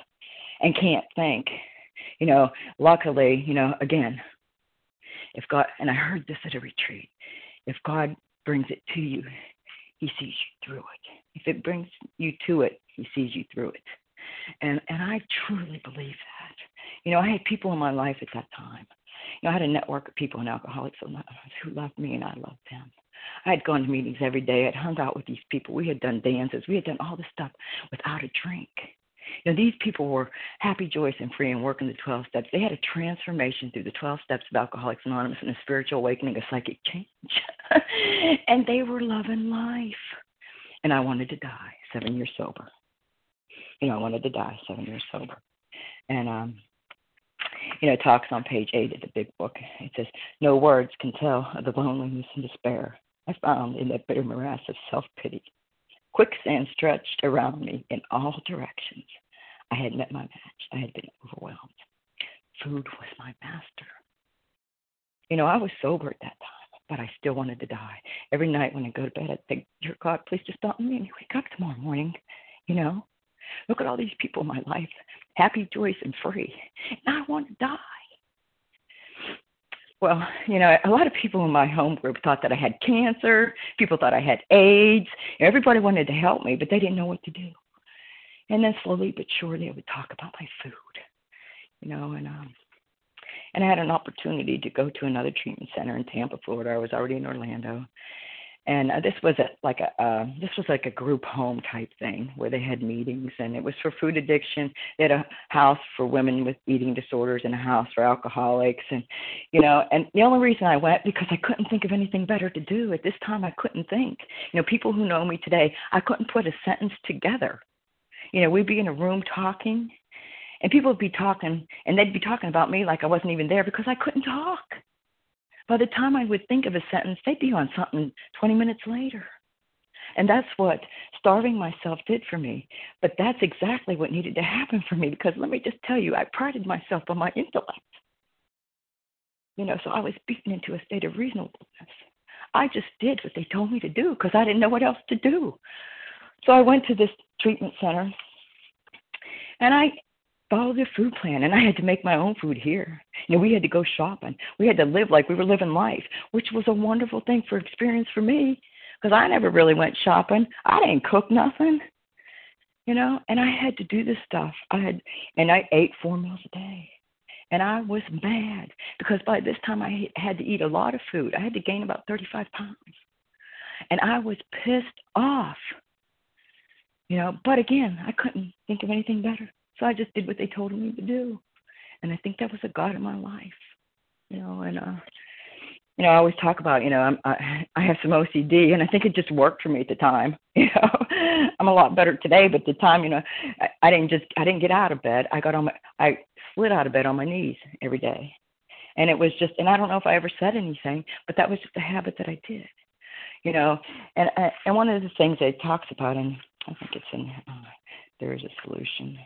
and can't think. You know, luckily, you know, again, if God, and I heard this at a retreat, if God brings it to you, He sees you through it. If it brings you to it, He sees you through it. And and I truly believe that. You know, I had people in my life at that time. You know, I had a network of people in Alcoholics Anonymous who loved me, and I loved them. I had gone to meetings every day. I'd hung out with these people. We had done dances. We had done all this stuff without a drink. You know, these people were happy, joyous, and free and working the 12 steps. They had a transformation through the 12 steps of Alcoholics Anonymous and a spiritual awakening, a psychic change. and they were loving life. And I wanted to die seven years sober. You know, I wanted to die seven years sober. And, um, you know, it talks on page eight of the big book. It says, No words can tell of the loneliness and despair I found in that bitter morass of self pity. Quicksand stretched around me in all directions. I had met my match. I had been overwhelmed. Food was my master. You know, I was sober at that time, but I still wanted to die. Every night when I go to bed, I'd think, Dear God, please just let me wake up tomorrow morning. You know, look at all these people in my life, happy, joyous, and free. And I want to die. Well, you know, a lot of people in my home group thought that I had cancer. People thought I had AIDS. Everybody wanted to help me, but they didn't know what to do. And then slowly but surely, I would talk about my food, you know, and um, and I had an opportunity to go to another treatment center in Tampa, Florida. I was already in Orlando, and uh, this was a like a uh, this was like a group home type thing where they had meetings and it was for food addiction. They had a house for women with eating disorders and a house for alcoholics. And you know and the only reason i went because i couldn't think of anything better to do at this time i couldn't think. You know people who know me today i couldn't put a sentence together. You know we'd be in a room talking and people would be talking and they'd be talking about me like i wasn't even there because i couldn't talk by the time I would think of a sentence, they'd be on something 20 minutes later. And that's what starving myself did for me. But that's exactly what needed to happen for me because let me just tell you, I prided myself on my intellect. You know, so I was beaten into a state of reasonableness. I just did what they told me to do because I didn't know what else to do. So I went to this treatment center and I follow the food plan and I had to make my own food here. You know, we had to go shopping. We had to live like we were living life, which was a wonderful thing for experience for me because I never really went shopping. I didn't cook nothing. You know, and I had to do this stuff. I had and I ate four meals a day. And I was mad because by this time I had to eat a lot of food. I had to gain about 35 pounds. And I was pissed off. You know, but again, I couldn't think of anything better. So I just did what they told me to do. And I think that was a God in my life. You know, and uh you know, I always talk about, you know, I'm, I I have some OCD, and I think it just worked for me at the time. You know, I'm a lot better today, but at the time, you know, I, I didn't just I didn't get out of bed. I got on my I slid out of bed on my knees every day, and it was just, and I don't know if I ever said anything, but that was just a habit that I did. You know, and and one of the things that it talks about, and I think it's in uh, there is a solution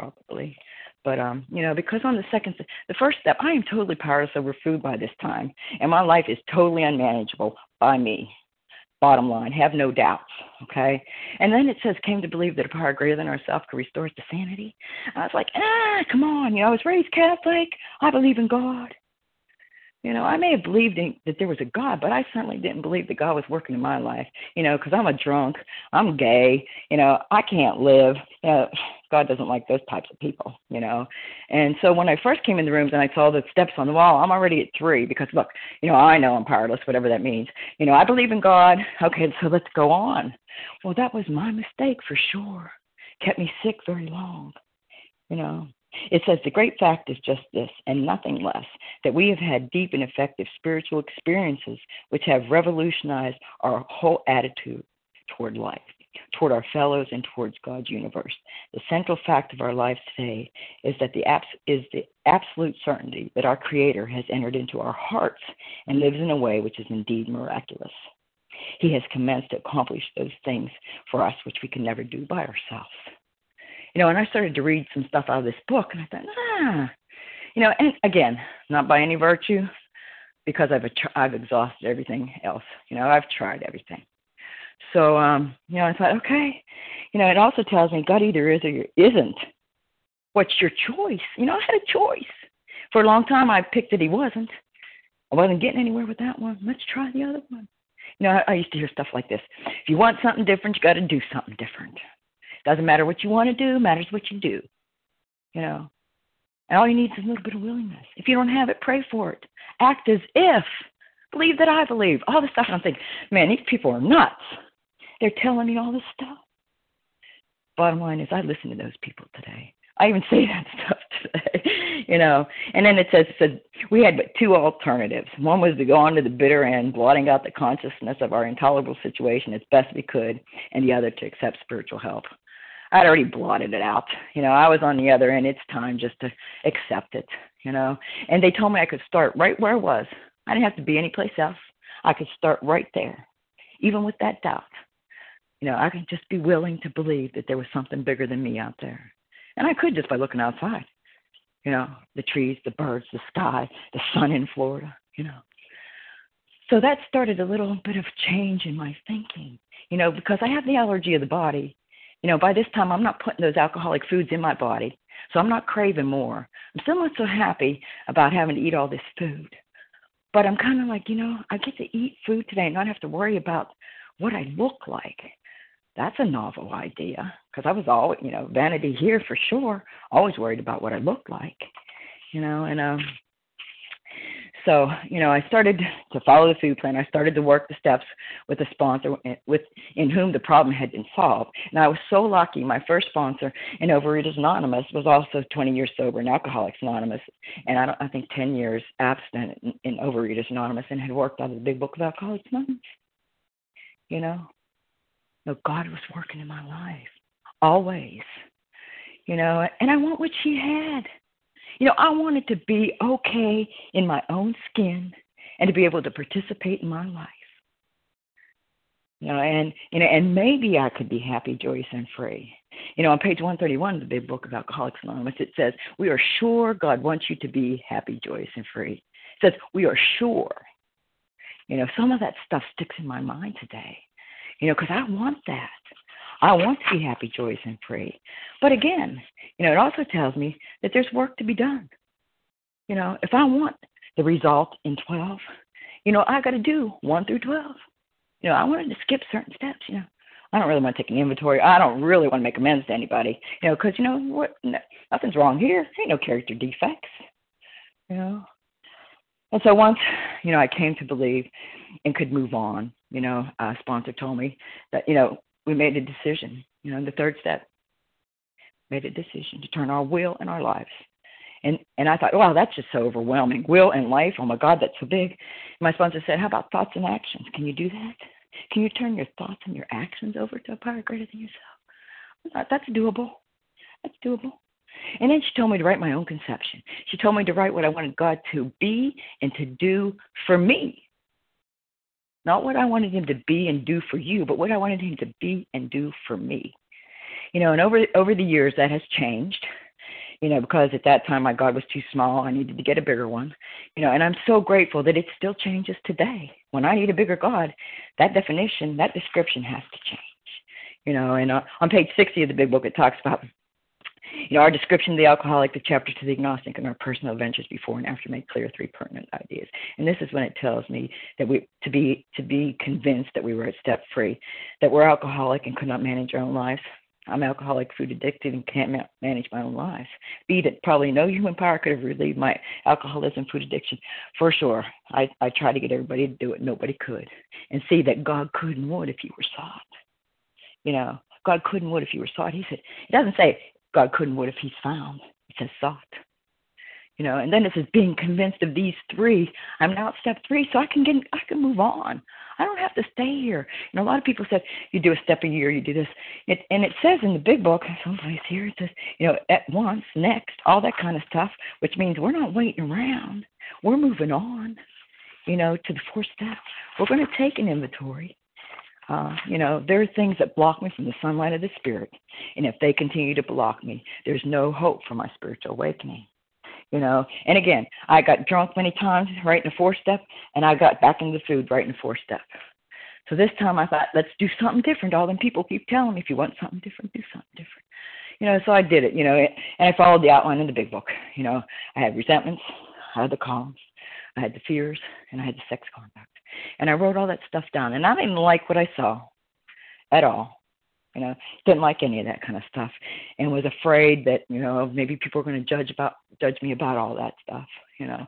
probably but um, you know, because on the second, the first step, I am totally powerless over food by this time, and my life is totally unmanageable by me. Bottom line, have no doubts. Okay, and then it says, came to believe that a power greater than ourselves could restore us to sanity. I was like, ah, come on, you know, I was raised Catholic. I believe in God. You know, I may have believed in, that there was a God, but I certainly didn't believe that God was working in my life. You know, because I'm a drunk, I'm gay. You know, I can't live. You know, God doesn't like those types of people. You know, and so when I first came in the rooms and I saw the steps on the wall, I'm already at three because look, you know, I know I'm powerless, whatever that means. You know, I believe in God. Okay, so let's go on. Well, that was my mistake for sure. Kept me sick very long. You know, it says the great fact is just this, and nothing less, that we have had deep and effective spiritual experiences which have revolutionized our whole attitude toward life, toward our fellows, and towards God's universe. The central fact of our lives today is that the abs- is the absolute certainty that our Creator has entered into our hearts and lives in a way which is indeed miraculous. He has commenced to accomplish those things for us which we can never do by ourselves you know, and I started to read some stuff out of this book, and I thought, ah, you know, and again, not by any virtue, because I've I've exhausted everything else. You know, I've tried everything. So, um, you know, I thought, okay, you know, it also tells me God either is or isn't. What's your choice? You know, I had a choice. For a long time, I picked that He wasn't. I wasn't getting anywhere with that one. Let's try the other one. You know, I, I used to hear stuff like this: if you want something different, you got to do something different. Doesn't matter what you want to do, matters what you do. You know. And all you need is a little bit of willingness. If you don't have it, pray for it. Act as if. Believe that I believe. All this stuff. And I'm thinking, man, these people are nuts. They're telling me all this stuff. Bottom line is, I listen to those people today. I even say that stuff today, you know. And then it says, said we had but two alternatives. One was to go on to the bitter end, blotting out the consciousness of our intolerable situation as best we could, and the other to accept spiritual help. I'd already blotted it out. You know, I was on the other end. It's time just to accept it, you know. And they told me I could start right where I was. I didn't have to be anyplace else. I could start right there, even with that doubt. You know, I could just be willing to believe that there was something bigger than me out there. And I could just by looking outside. You know, the trees, the birds, the sky, the sun in Florida, you know. So that started a little bit of change in my thinking, you know, because I have the allergy of the body you know, by this time, I'm not putting those alcoholic foods in my body, so I'm not craving more. I'm still not so happy about having to eat all this food. But I'm kind of like, you know, I get to eat food today and not have to worry about what I look like. That's a novel idea because I was always, you know, vanity here for sure, always worried about what I looked like, you know, and um, so, you know, I started to follow the food plan. I started to work the steps with a sponsor eh, with in whom the problem had been solved. And I was so lucky. My first sponsor in Overeaters Anonymous was also 20 years sober in Alcoholics Anonymous, and I, don't, I think 10 years abstinent in, in Overeaters Anonymous, and had worked out of the Big Book of Alcoholics Anonymous. You know, no, God was working in my life always. You know, and I want what she had. You know, I wanted to be okay in my own skin and to be able to participate in my life. You know, and you know, and maybe I could be happy, joyous, and free. You know, on page 131 of the Big Book of Alcoholics Anonymous, it says, "We are sure God wants you to be happy, joyous, and free." It says, "We are sure." You know, some of that stuff sticks in my mind today. You know, because I want that. I want to be happy, joyous, and free. But again, you know, it also tells me that there's work to be done. You know, if I want the result in 12, you know, I got to do 1 through 12. You know, I wanted to skip certain steps, you know. I don't really want to take an inventory. I don't really want to make amends to anybody, you know, because, you know, what, no, nothing's wrong here. Ain't no character defects. You know? And so once, you know, I came to believe and could move on, you know, a sponsor told me that, you know, we made a decision, you know, the third step, made a decision to turn our will and our lives. And and I thought, wow, that's just so overwhelming. Will and life, oh my God, that's so big. My sponsor said, How about thoughts and actions? Can you do that? Can you turn your thoughts and your actions over to a power greater than yourself? I thought, that's doable. That's doable. And then she told me to write my own conception. She told me to write what I wanted God to be and to do for me. Not what I wanted him to be and do for you, but what I wanted him to be and do for me. You know, and over over the years that has changed. You know, because at that time my God was too small. I needed to get a bigger one. You know, and I'm so grateful that it still changes today. When I need a bigger God, that definition, that description has to change. You know, and uh, on page 60 of the big book, it talks about you know, our description of the alcoholic, the chapter to the agnostic, and our personal adventures before and after make clear three pertinent ideas. And this is when it tells me that we to be to be convinced that we were at step three, that we're alcoholic and could not manage our own lives. I'm alcoholic, food addicted, and can't ma- manage my own lives. B, that probably no human power could have relieved my alcoholism, food addiction. For sure, I, I tried to get everybody to do it. Nobody could. And C, that God could and would if you were sought. You know, God could and would if you were sought. He said, it doesn't say God couldn't would if he's found. It says sought. You know, and then it says being convinced of these three. I'm now at step three, so I can get I can move on. I don't have to stay here. Know, a lot of people said you do a step a year, you do this, it, and it says in the big book, someplace here, it says you know at once, next, all that kind of stuff, which means we're not waiting around. We're moving on. You know, to the fourth step. We're going to take an inventory uh, you know, there are things that block me from the sunlight of the Spirit. And if they continue to block me, there's no hope for my spiritual awakening. You know, and again, I got drunk many times right in the fourth step, and I got back into food right in the fourth step. So this time I thought, let's do something different. All them people keep telling me, if you want something different, do something different. You know, so I did it, you know, and I followed the outline in the big book. You know, I had resentments, I had the columns, I had the fears, and I had the sex conduct. And I wrote all that stuff down. And I didn't like what I saw at all. You know, didn't like any of that kind of stuff, and was afraid that you know maybe people were going to judge about judge me about all that stuff. You know,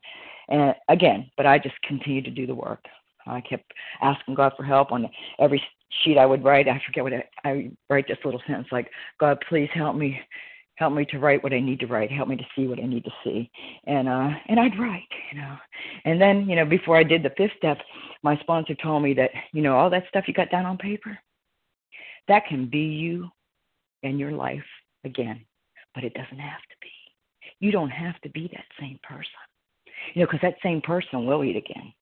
and again, but I just continued to do the work. I kept asking God for help on every sheet I would write. I forget what I, I write this little sentence like, God, please help me help me to write what I need to write, help me to see what I need to see. And uh and I'd write, you know. And then, you know, before I did the fifth step, my sponsor told me that, you know, all that stuff you got down on paper, that can be you and your life again. But it doesn't have to be. You don't have to be that same person. You know, because that same person will eat again.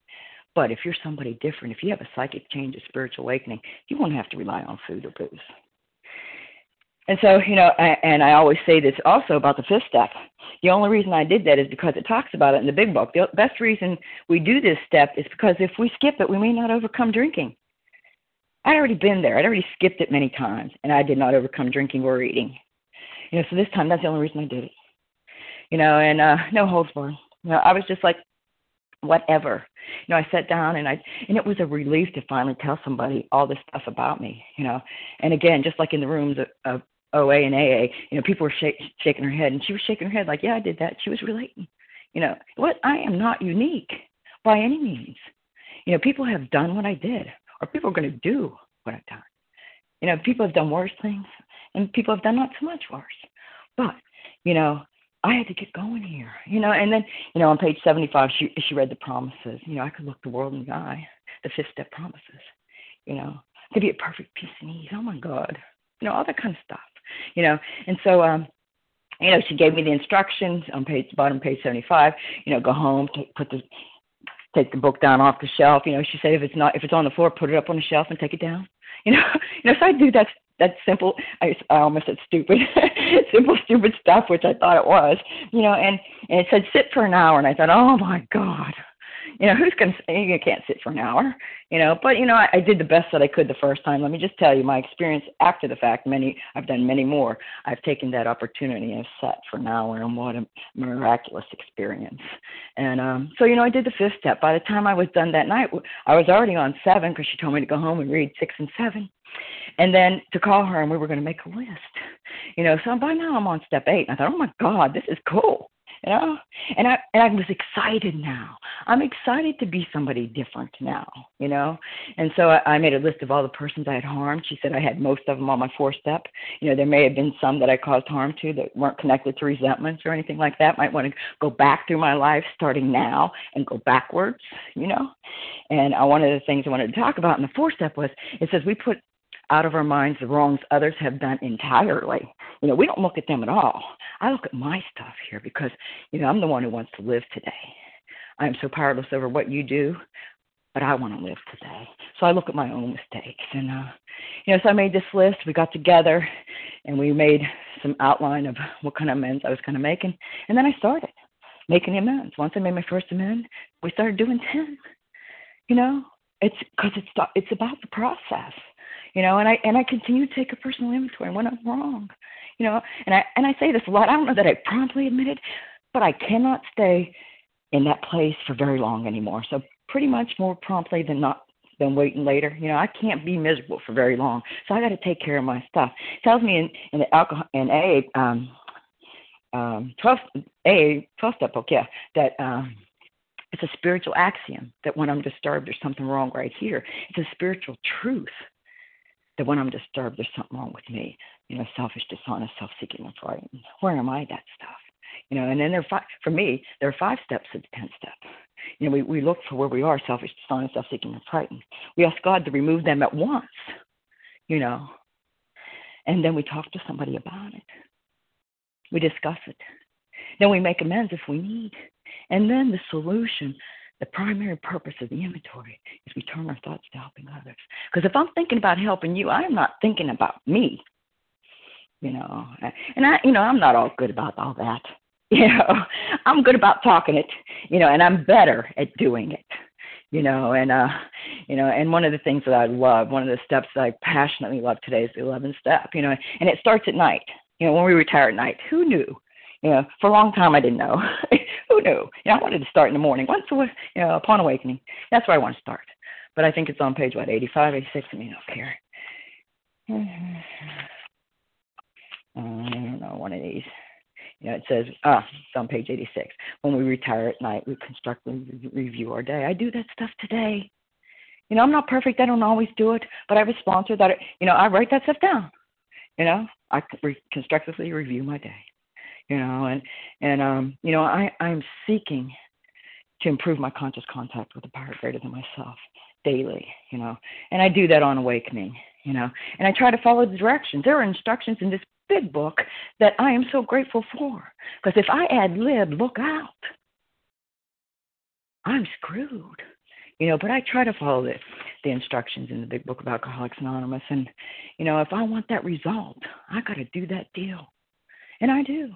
But if you're somebody different, if you have a psychic change, a spiritual awakening, you won't have to rely on food or booze. And so, you know, and I always say this also about the fifth step. The only reason I did that is because it talks about it in the big book. The best reason we do this step is because if we skip it, we may not overcome drinking. I'd already been there. I'd already skipped it many times, and I did not overcome drinking or eating. You know, so this time that's the only reason I did it. You know, and uh no holds barred. You know, I was just like, whatever. You know, I sat down and I and it was a relief to finally tell somebody all this stuff about me. You know, and again, just like in the rooms of, of OA and AA, you know, people were shake, shaking her head, and she was shaking her head like, "Yeah, I did that." She was relating. You know, what I am not unique by any means. You know, people have done what I did, or people are going to do what I've done. You know, people have done worse things, and people have done not so much worse. But you know, I had to get going here. You know, and then you know, on page seventy-five, she she read the promises. You know, I could look the world in the eye. The fifth step promises. You know, to be at perfect peace and ease. Oh my God. You know, all that kind of stuff you know. And so, um, you know, she gave me the instructions on page bottom page 75. You know, go home, take, put the take the book down off the shelf. You know, she said if it's not if it's on the floor, put it up on the shelf and take it down. You know, you know, so I do that that simple I, I almost said stupid simple stupid stuff which i thought it was you know and and it said sit for an hour and i thought oh my god you know, who's going to you can't sit for an hour, you know, but you know, I, I did the best that I could the first time. Let me just tell you my experience after the fact, many, I've done many more. I've taken that opportunity and sat for an hour and what a miraculous experience. And, um, so, you know, I did the fifth step. By the time I was done that night, I was already on seven because she told me to go home and read six and seven and then to call her and we were going to make a list you know so by now i'm on step eight and i thought oh my god this is cool You know, and I and I was excited now. I'm excited to be somebody different now. You know, and so I, I made a list of all the persons I had harmed. She said I had most of them on my four step. You know, there may have been some that I caused harm to that weren't connected to resentments or anything like that. Might want to go back through my life starting now and go backwards. You know, and uh, one of the things I wanted to talk about in the four step was it says we put out of our minds the wrongs others have done entirely. You know, we don't look at them at all. I look at my stuff here because, you know, I'm the one who wants to live today. I am so powerless over what you do, but I want to live today. So I look at my own mistakes. And, uh, you know, so I made this list. We got together and we made some outline of what kind of amends I was kind of making. And then I started making amends. Once I made my first amend, we started doing 10. You know, it's because it's, it's about the process you know and i and i continue to take a personal inventory when i'm wrong you know and i and i say this a lot. I don't know that i promptly admit it but i cannot stay in that place for very long anymore. So pretty much more promptly than not than waiting later you know i can't be miserable for very long. So i got to take care of my stuff. It tells me in in the alcohol in a um um 12 a 12 step book yeah that um it's a spiritual axiom that when I'm disturbed, there's something wrong right here. It's a spiritual truth that when I'm disturbed, there's something wrong with me. You know, selfish, dishonest, self-seeking, and frightened. Where am I? That stuff. You know, and then there are five, for me, there are five steps to the ten step. You know, we, we look for where we are, selfish, dishonest, self-seeking, and frightened. We ask God to remove them at once. You know, and then we talk to somebody about it. We discuss it. Then we make amends if we need. And then the solution the primary purpose of the inventory is we turn our thoughts to helping others. Because if I'm thinking about helping you, I'm not thinking about me. You know, and I, you know, I'm not all good about all that. You know, I'm good about talking it. You know, and I'm better at doing it. You know, and uh, you know, and one of the things that I love, one of the steps that I passionately love today is the 11th step. You know, and it starts at night. You know, when we retire at night, who knew you know, for a long time I didn't know. Who knew? You know, I wanted to start in the morning. Once, you know, upon awakening, that's where I want to start. But I think it's on page what, 85, 86. I mean, I don't care. I don't know, one of these. You know, it says, ah, it's on page 86. When we retire at night, we constructively review our day. I do that stuff today. You know, I'm not perfect. I don't always do it, but I have a sponsor that, you know, I write that stuff down. You know, I constructively review my day you know and and um you know i i'm seeking to improve my conscious contact with a power greater than myself daily you know and i do that on awakening you know and i try to follow the directions. There are instructions in this big book that i am so grateful for because if i ad lib look out i'm screwed you know but i try to follow the, the instructions in the big book of alcoholics anonymous and you know if i want that result i got to do that deal and i do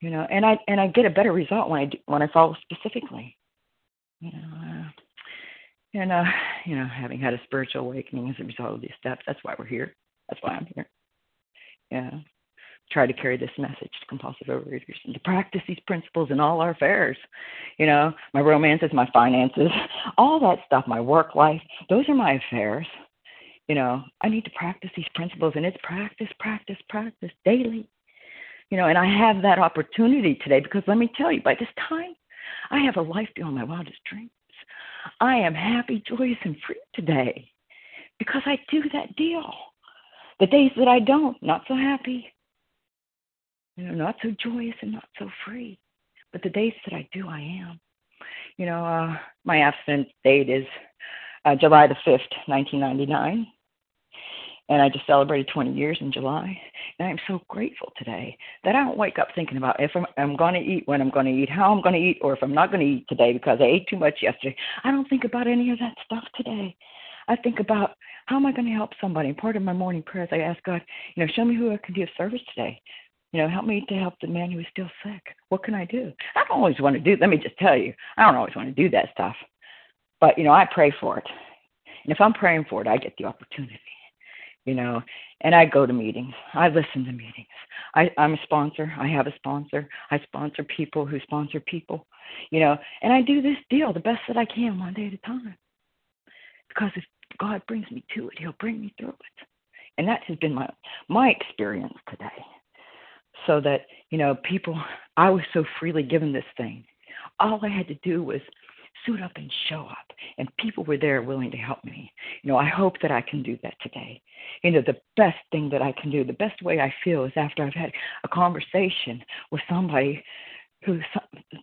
you know and i and i get a better result when i do, when i follow specifically you know uh, and uh you know having had a spiritual awakening as a result of these steps that's why we're here. That's why i'm here. Yeah. Try to carry this message to compulsive overeaters and to practice these principles in all our affairs. You know my romances my finances all that stuff my work life those are my affairs. You know i need to practice these principles and it's practice practice practice daily you know, and I have that opportunity today because let me tell you, by this time, I have a life beyond my wildest dreams. I am happy, joyous, and free today because I do that deal. The days that I don't, not so happy, you know, not so joyous and not so free. But the days that I do, I am. You know, uh, my abstinence date is uh, July the 5th, 1999 and I just celebrated 20 years in July. And I'm so grateful today that I don't wake up thinking about if I'm, I'm going to eat, when I'm going to eat, how I'm going to eat, or if I'm not going to eat today because I ate too much yesterday. I don't think about any of that stuff today. I think about how am I going to help somebody. And part of my morning prayers, I ask God, you know, show me who I can be of service today. You know, help me to help the man who is still sick. What can I do? I don't always want to do. Let me just tell you, I don't always want to do that stuff. But you know, I pray for it, and if I'm praying for it, I get the opportunity you know and i go to meetings. I listen to meetings. I i'm a sponsor. I have a sponsor. I sponsor people who sponsor people you know and i do this deal the best that i can one day at a time. Because if god brings me to it he'll bring me through it. And that has been my my experience today. So that, you know, people, I was so freely given this thing. All I had to do was suit up and show up, and people were there willing to help me. You know, I hope that I can do that today. You know, the best thing that I can do, the best way I feel is after I've had a conversation with somebody who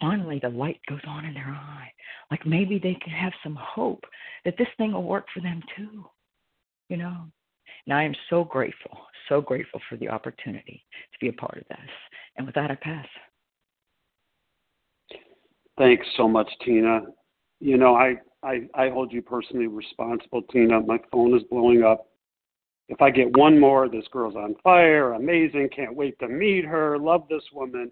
finally the light goes on in their eye. Like maybe they can have some hope that this thing will work for them too. You know? And I am so grateful, so grateful for the opportunity to be a part of this. And with that, I pass. Thanks so much, Tina. You know, I, I, I hold you personally responsible, Tina. My phone is blowing up. If I get one more, this girl's on fire, amazing, can't wait to meet her, love this woman.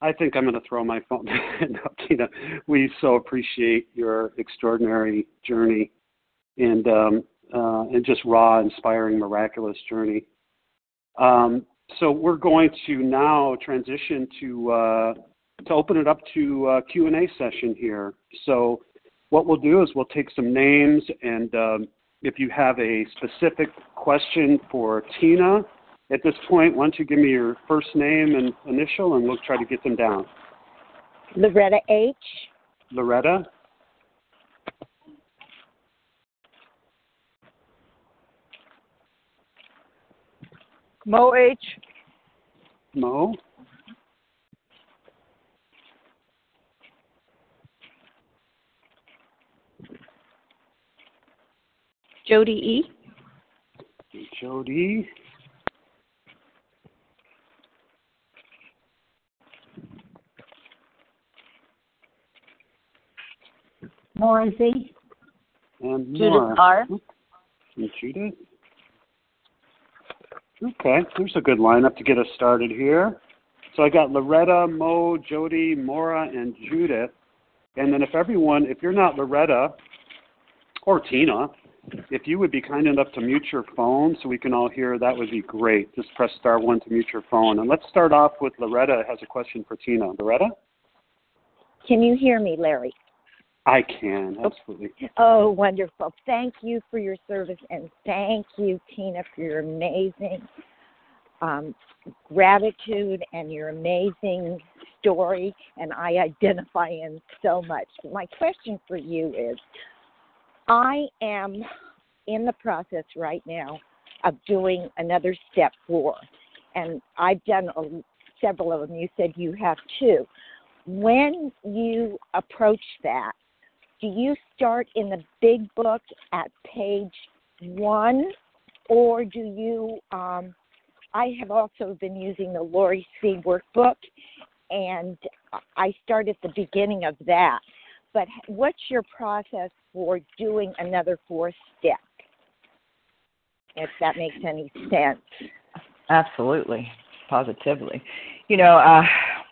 I think I'm going to throw my phone. no, Tina, we so appreciate your extraordinary journey and um, uh, and just raw, inspiring, miraculous journey. Um, so we're going to now transition to uh, to open it up to uh, Q and A session here. So what we'll do is we'll take some names, and um, if you have a specific question for Tina at this point, why don't you give me your first name and initial, and we'll try to get them down. Loretta H. Loretta. Mo H. Mo. Jody E. Jody. Maura Z. And Judith Nora. R. And Judith. Okay, there's a good lineup to get us started here. So I got Loretta, Mo, Jody, Maura, and Judith. And then if everyone, if you're not Loretta or Tina, if you would be kind enough to mute your phone so we can all hear, that would be great. Just press star one to mute your phone. And let's start off with Loretta has a question for Tina. Loretta? Can you hear me, Larry? I can, absolutely. Oh, wonderful. Thank you for your service and thank you, Tina, for your amazing um, gratitude and your amazing story. And I identify in so much. My question for you is I am in the process right now of doing another step four. And I've done a, several of them. You said you have two. When you approach that, do you start in the big book at page one, or do you? Um, I have also been using the Lori C workbook, and I start at the beginning of that. But what's your process for doing another fourth step? If that makes any sense. Absolutely, positively. You know, uh,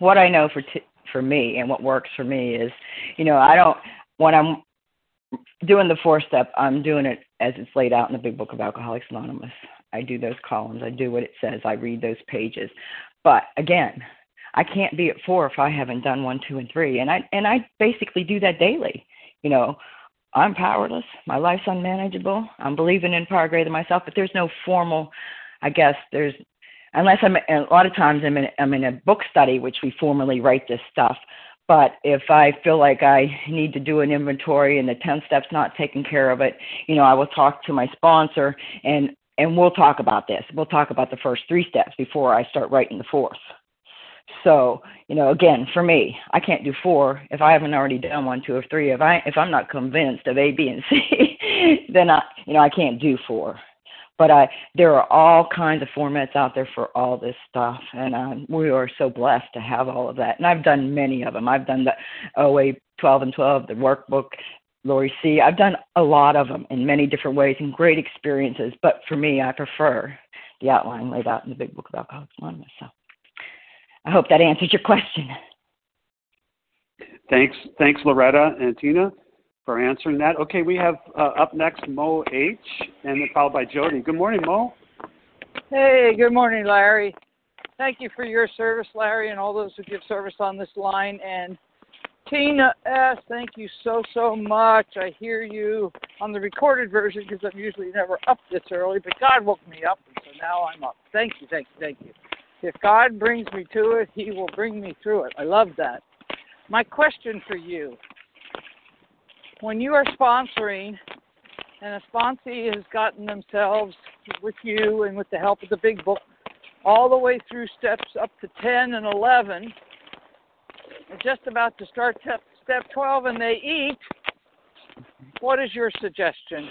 what I know for t- for me and what works for me is, you know, I don't when I'm doing the four step, I'm doing it as it's laid out in the Big Book of Alcoholics Anonymous. I do those columns, I do what it says, I read those pages. But again, I can't be at four if I haven't done one, two, and three. And I and I basically do that daily. You know, I'm powerless. My life's unmanageable. I'm believing in power greater than myself, but there's no formal. I guess there's unless I'm a lot of times I'm in I'm in a book study, which we formally write this stuff. But if I feel like I need to do an inventory and the 10 steps not taken care of it, you know, I will talk to my sponsor and and we'll talk about this. We'll talk about the first three steps before I start writing the fourth. So, you know, again, for me, I can't do four if I haven't already done one, two, or three. If I if I'm not convinced of A, B, and C, then I, you know, I can't do four. But I, there are all kinds of formats out there for all this stuff, and um, we are so blessed to have all of that. And I've done many of them. I've done the OA 12 and 12, the workbook, Lori C. I've done a lot of them in many different ways and great experiences. But for me, I prefer the outline laid out in the Big Book of Alcoholics Anonymous. So I hope that answers your question. Thanks, thanks, Loretta and Tina for answering that. Okay, we have uh, up next Mo H, and then followed by Jody. Good morning, Mo. Hey, good morning, Larry. Thank you for your service, Larry, and all those who give service on this line. And Tina S., thank you so, so much. I hear you on the recorded version because I'm usually never up this early, but God woke me up, and so now I'm up. Thank you, thank you, thank you. If God brings me to it, He will bring me through it. I love that. My question for you when you are sponsoring and a sponsee has gotten themselves with you and with the help of the big book all the way through steps up to 10 and 11, and just about to start step, step 12 and they eat, what is your suggestion?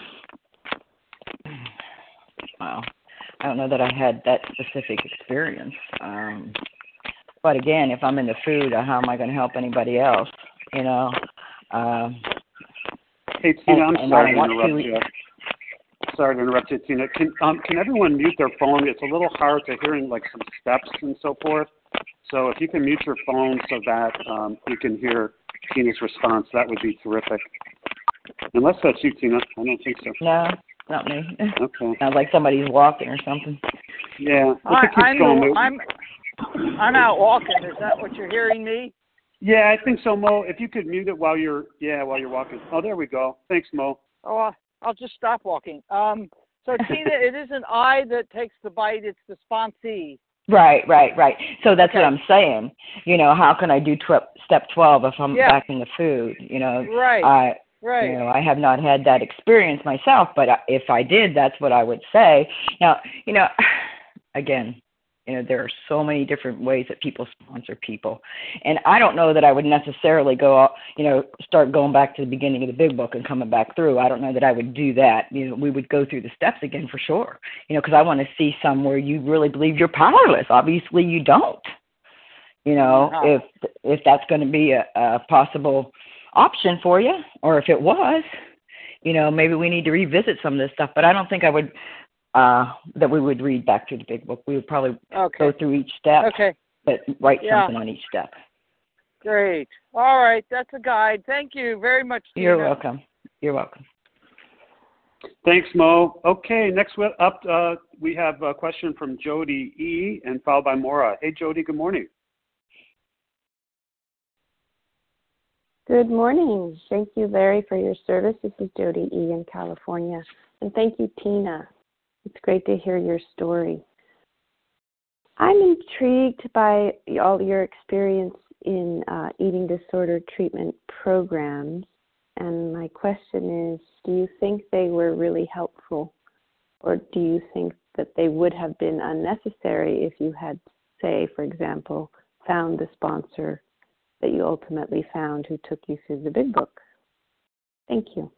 Wow. I don't know that I had that specific experience. Um, but again, if I'm in the food, uh, how am I going to help anybody else? You know. Um, hey Tina, I'm and sorry to to interrupt you. Sorry to interrupt you, Tina. Can um, can everyone mute their phone? It's a little hard to hearing like some steps and so forth. So if you can mute your phone so that um, you can hear Tina's response, that would be terrific. Unless that's you, Tina. I don't think so. No, not me. Okay. Sounds like somebody's walking or something. Yeah. I, Let's keep I'm, going. I'm I'm out walking. Is that what you're hearing me? Yeah, I think so, Mo. If you could mute it while you're yeah while you're walking. Oh, there we go. Thanks, Mo. Oh, I'll- I'll just stop walking. Um, so Tina, it isn't I that takes the bite; it's the sponsee. Right, right, right. So that's what I'm saying. You know, how can I do tw- step 12 if I'm Yeah. back in the food? You know, Right, I right. You know, I have not had that experience myself, but I- if I did, that's what I would say. Now, you know, again, you know, there are so many different ways that people sponsor people, and I don't know that I would necessarily go, out, you know, start going back to the beginning of the big book and coming back through. I don't know that I would do that. You know, we would go through the steps again for sure. You know, because I want to see some where you really believe you're powerless. Obviously, you don't. You know, Uh-huh. if if that's going to be a, a possible option for you, or if it was, you know, maybe we need to revisit some of this stuff. But I don't think I would uh that we would read back through the big book. We would probably Okay. go through each step, Okay. but write Yeah. something on each step. Great. All right. That's a guide. Thank you very much. You're welcome. You're welcome. Thanks, Mo. Okay, next up, uh, we have a question from Jody E. and followed by Mora. Hey, Jody. Good morning. Good morning. Thank you, Larry, for your service. This is Jody E. in California. And thank you, Tina. It's great to hear your story. I'm intrigued by all your experience in uh, eating disorder treatment programs. And my question is do you think they were really helpful? Or do you think that they would have been unnecessary if you had, say, for example, found the sponsor that you ultimately found who took you through the big book? Thank you.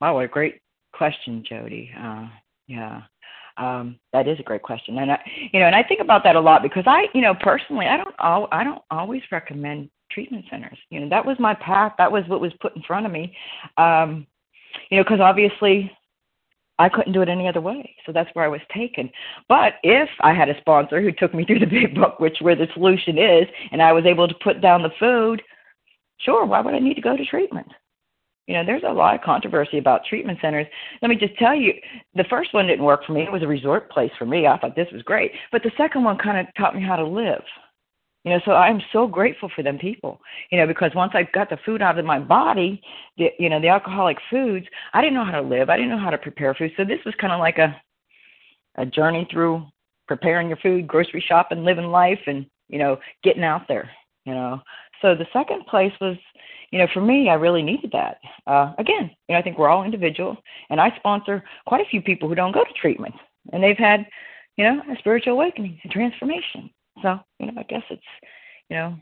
Wow, what a great question, Jody. Uh, yeah, um, that is a great question, and I, you know, and I think about that a lot because I, you know, personally, I don't, al- I don't always recommend treatment centers. You know, that was my path. That was what was put in front of me. Um, you know, because obviously I couldn't do it any other way. So that's where I was taken. But if I had a sponsor who took me through the big book, which where the solution is, and I was able to put down the food, sure, why would I need to go to treatment? You know, there's a lot of controversy about treatment centers. Let me just tell you, the first one didn't work for me. It was a resort place for me. I thought this was great. But the second one kind of taught me how to live. You know, so I'm so grateful for them people. You know, because once I got the food out of my body, the you know, the alcoholic foods, I didn't know how to live. I didn't know how to prepare food. So this was kind of like a a journey through preparing your food, grocery shopping, living life and, you know, getting out there, you know. So the second place was, you know, for me, I really needed that. Uh again, you know, I think we're all individual and I sponsor quite a few people who don't go to treatment and they've had, you know, a spiritual awakening, a transformation. So, you know, I guess it's, you know,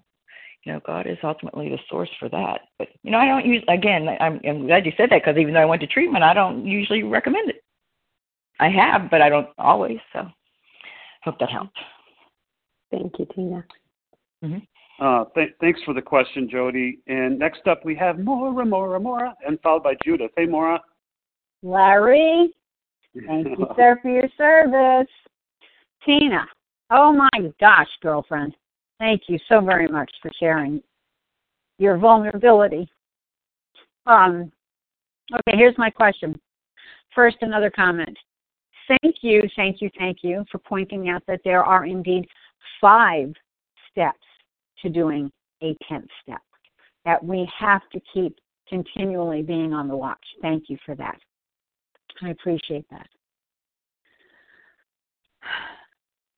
you know, God is ultimately the source for that. But you know, I don't use again. I'm, I'm glad you said that because even though I went to treatment, I don't usually recommend it. I have, but I don't always. So, hope that helps. Thank you, Tina. Uh, th- thanks for the question, Jody. And next up, we have Mora, Maura, Mora, and followed by Judith. Hey, Mora. Larry, thank you, sir, for your service. Tina, oh my gosh, girlfriend, thank you so very much for sharing your vulnerability. Um, okay, here's my question. First, another comment. Thank you, thank you, thank you for pointing out that there are indeed five steps to doing a 10th step, that we have to keep continually being on the watch. Thank you for that. I appreciate that.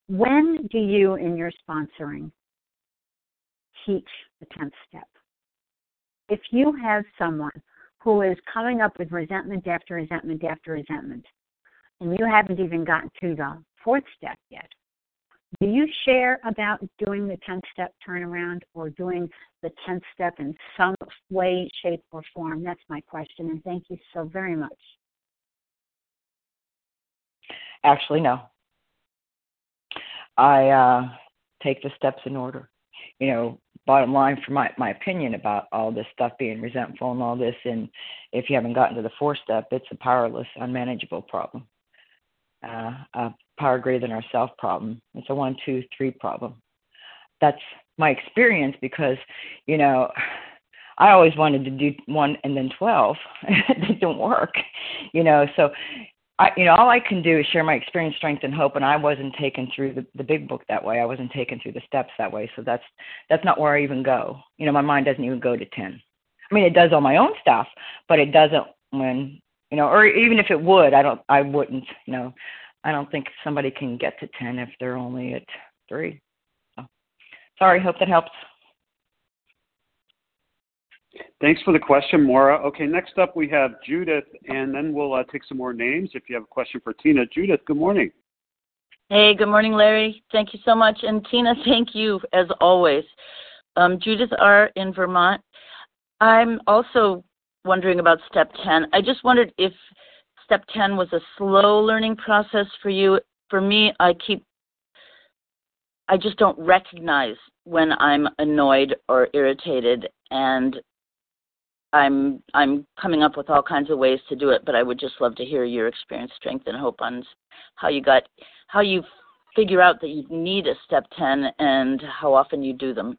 When do you, in your sponsoring, teach the 10th step? If you have someone who is coming up with resentment after resentment after resentment, and you haven't even gotten to the fourth step yet, do you share about doing the 10th step turnaround or doing the 10th step in some way, shape, or form? That's my question, and thank you so very much. Actually, no. I uh, take the steps in order. You know, bottom line for my my opinion about all this stuff being resentful and all this, and if you haven't gotten to the fourth step, it's a powerless, unmanageable problem. Uh, a power greater than ourself problem. It's a one, two, three problem. That's my experience because, you know, I always wanted to do one and then 12. it didn't work, you know. So, I, you know, all I can do is share my experience, strength, and hope. And I wasn't taken through the, the big book that way. I wasn't taken through the steps that way. So that's that's not where I even go. You know, my mind doesn't even go to 10. I mean, it does all my own stuff, but it doesn't when you know, or even if it would, I don't, I wouldn't. You know, I don't think somebody can get to 10 if they're only at three. So, sorry, hope that helps. Thanks for the question, Maura. Okay, next up we have Judith, and then we'll uh, take some more names if you have a question for Tina. Judith, good morning. Hey, good morning, Larry. Thank you so much. And Tina, thank you as always. Um, Judith R. in Vermont. I'm also wondering about step 10. I just wondered if step 10 was a slow learning process for you. For me, I keep, I just don't recognize when I'm annoyed or irritated, and I'm I'm coming up with all kinds of ways to do it. But I would just love to hear your experience, strength, and hope on how you got, how you figure out that you need a step 10 and how often you do them.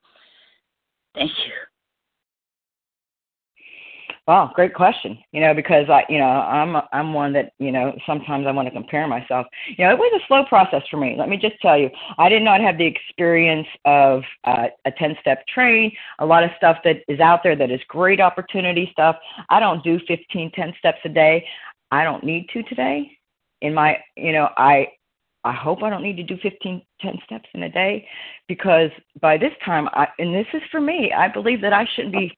Thank you. Wow, great question. You know, because I, you know, I'm I'm one that, you know, sometimes I want to compare myself. You know, it was a slow process for me. Let me just tell you, I did not have the experience of uh, a 10-step train. A lot of stuff that is out there that is great opportunity stuff. I don't do 15, 10 steps a day. I don't need to today. In my, you know, I I hope I don't need to do 15, 10 steps in a day because by this time, I, and this is for me, I believe that I shouldn't be,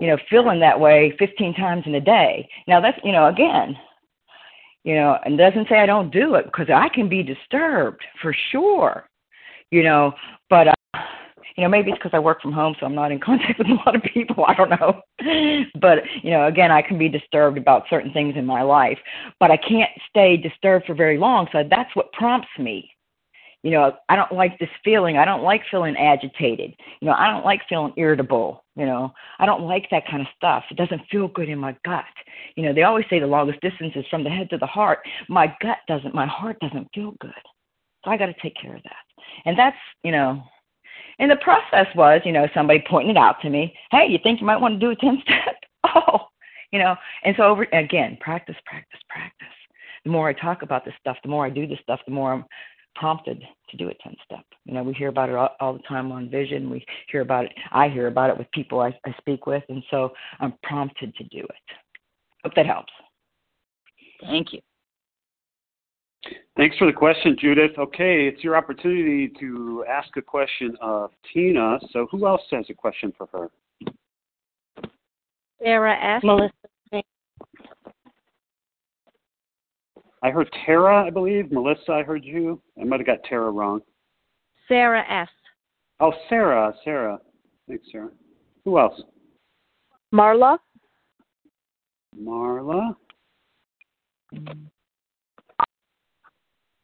you know, feeling that way 15 times in a day. Now that's, you know, again, you know, and doesn't say I don't do it because I can be disturbed for sure, you know, but uh, you know, maybe it's because I work from home, so I'm not in contact with a lot of people. I don't know. But, you know, again, I can be disturbed about certain things in my life, but I can't stay disturbed for very long. So that's what prompts me. You know, I don't like this feeling. I don't like feeling agitated. You know, I don't like feeling irritable. You know, I don't like that kind of stuff. It doesn't feel good in my gut. You know, they always say the longest distance is from the head to the heart. My gut doesn't, my heart doesn't feel good. So I got to take care of that. And that's, you know, and the process was, you know, somebody pointing it out to me. Hey, you think you might want to do a 10 step? oh, you know, and so over again, practice, practice, practice. The more I talk about this stuff, the more I do this stuff, the more I'm prompted to do a 10 step. You know, we hear about it all, all, the time on vision. We hear about it. I hear about it with people I, I speak with. And so I'm prompted to do it. Hope that helps. Thank you. Thanks for the question, Judith. Okay, it's your opportunity to ask a question of Tina. So, who else has a question for her? Sarah S. Melissa. I heard Tara, I believe. Melissa, I heard you. I might have got Tara wrong. Sarah S. Oh, Sarah, Sarah. Thanks, Sarah. Who else? Marla. Marla.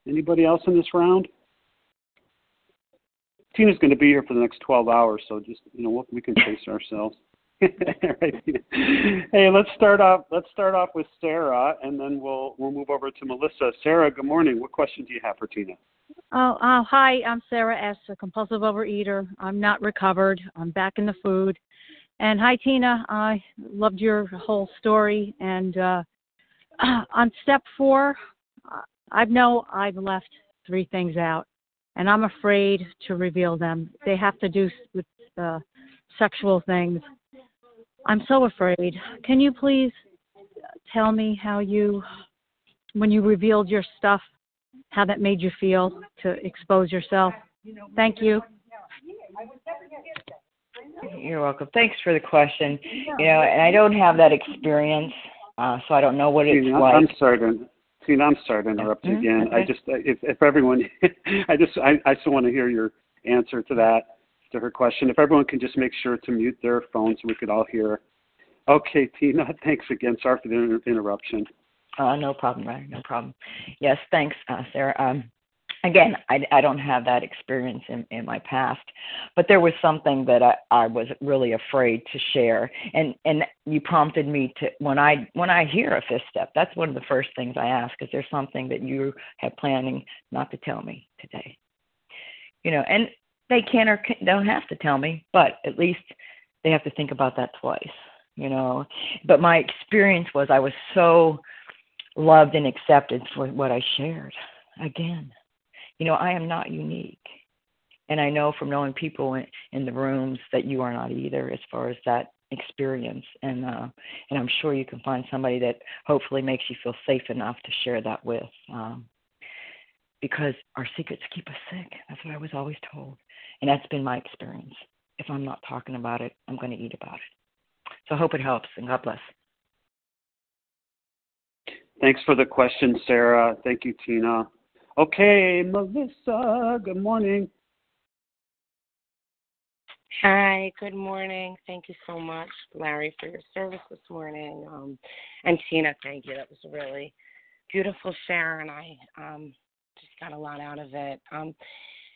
Anybody else in this round? Tina's going to be here for the next 12 hours, so just you know we can pace ourselves. right. Hey, let's start off. Let's start off with Sarah, and then we'll we'll move over to Melissa. Sarah, good morning. What question do you have for Tina? Oh, uh, hi. I'm Sarah S. A compulsive overeater. I'm not recovered. I'm back in the food. And hi, Tina. I loved your whole story. And uh, on step four, I know I've left three things out, and I'm afraid to reveal them. They have to do with uh, sexual things. I'm so afraid. Can you please tell me how you, when you revealed your stuff, how that made you feel to expose yourself. Thank you. You're welcome. Thanks for the question. You know, and I don't have that experience, uh, so I don't know what it's Tina, like. I'm sorry Tina, I'm sorry to interrupt you Mhm, again. I just, if, if everyone, I just, I, I still want to hear your answer to that, to her question. If everyone can just make sure to mute their phones so we could all hear. Okay, Tina, thanks again. Sorry for the inter- interruption. Uh, no problem, right? No problem. Yes, thanks, uh, Sarah. Um, again, I, I don't have that experience in, in my past, but there was something that I, I was really afraid to share, and and you prompted me to when I when I hear a fifth step, that's one of the first things I ask. Is there something that you have planning not to tell me today? You know, and they can or can, don't have to tell me, but at least they have to think about that twice. You know, but my experience was I was so loved and accepted for what I shared. Again, you know, I am not unique. And I know from knowing people in, in the rooms that you are not either as far as that experience. And uh, and I'm sure you can find somebody that hopefully makes you feel safe enough to share that with. Um, because our secrets keep us sick. That's what I was always told. And that's been my experience. If I'm not talking about it, I'm going to eat about it. So I hope it helps and God bless. Thanks for the question, Sarah. Thank you, Tina. Okay, Melissa, good morning. Hi, good morning. Thank you so much, Larry, for your service this morning. Um, and Tina, thank you. That was a really beautiful share, and I um, just got a lot out of it. Um,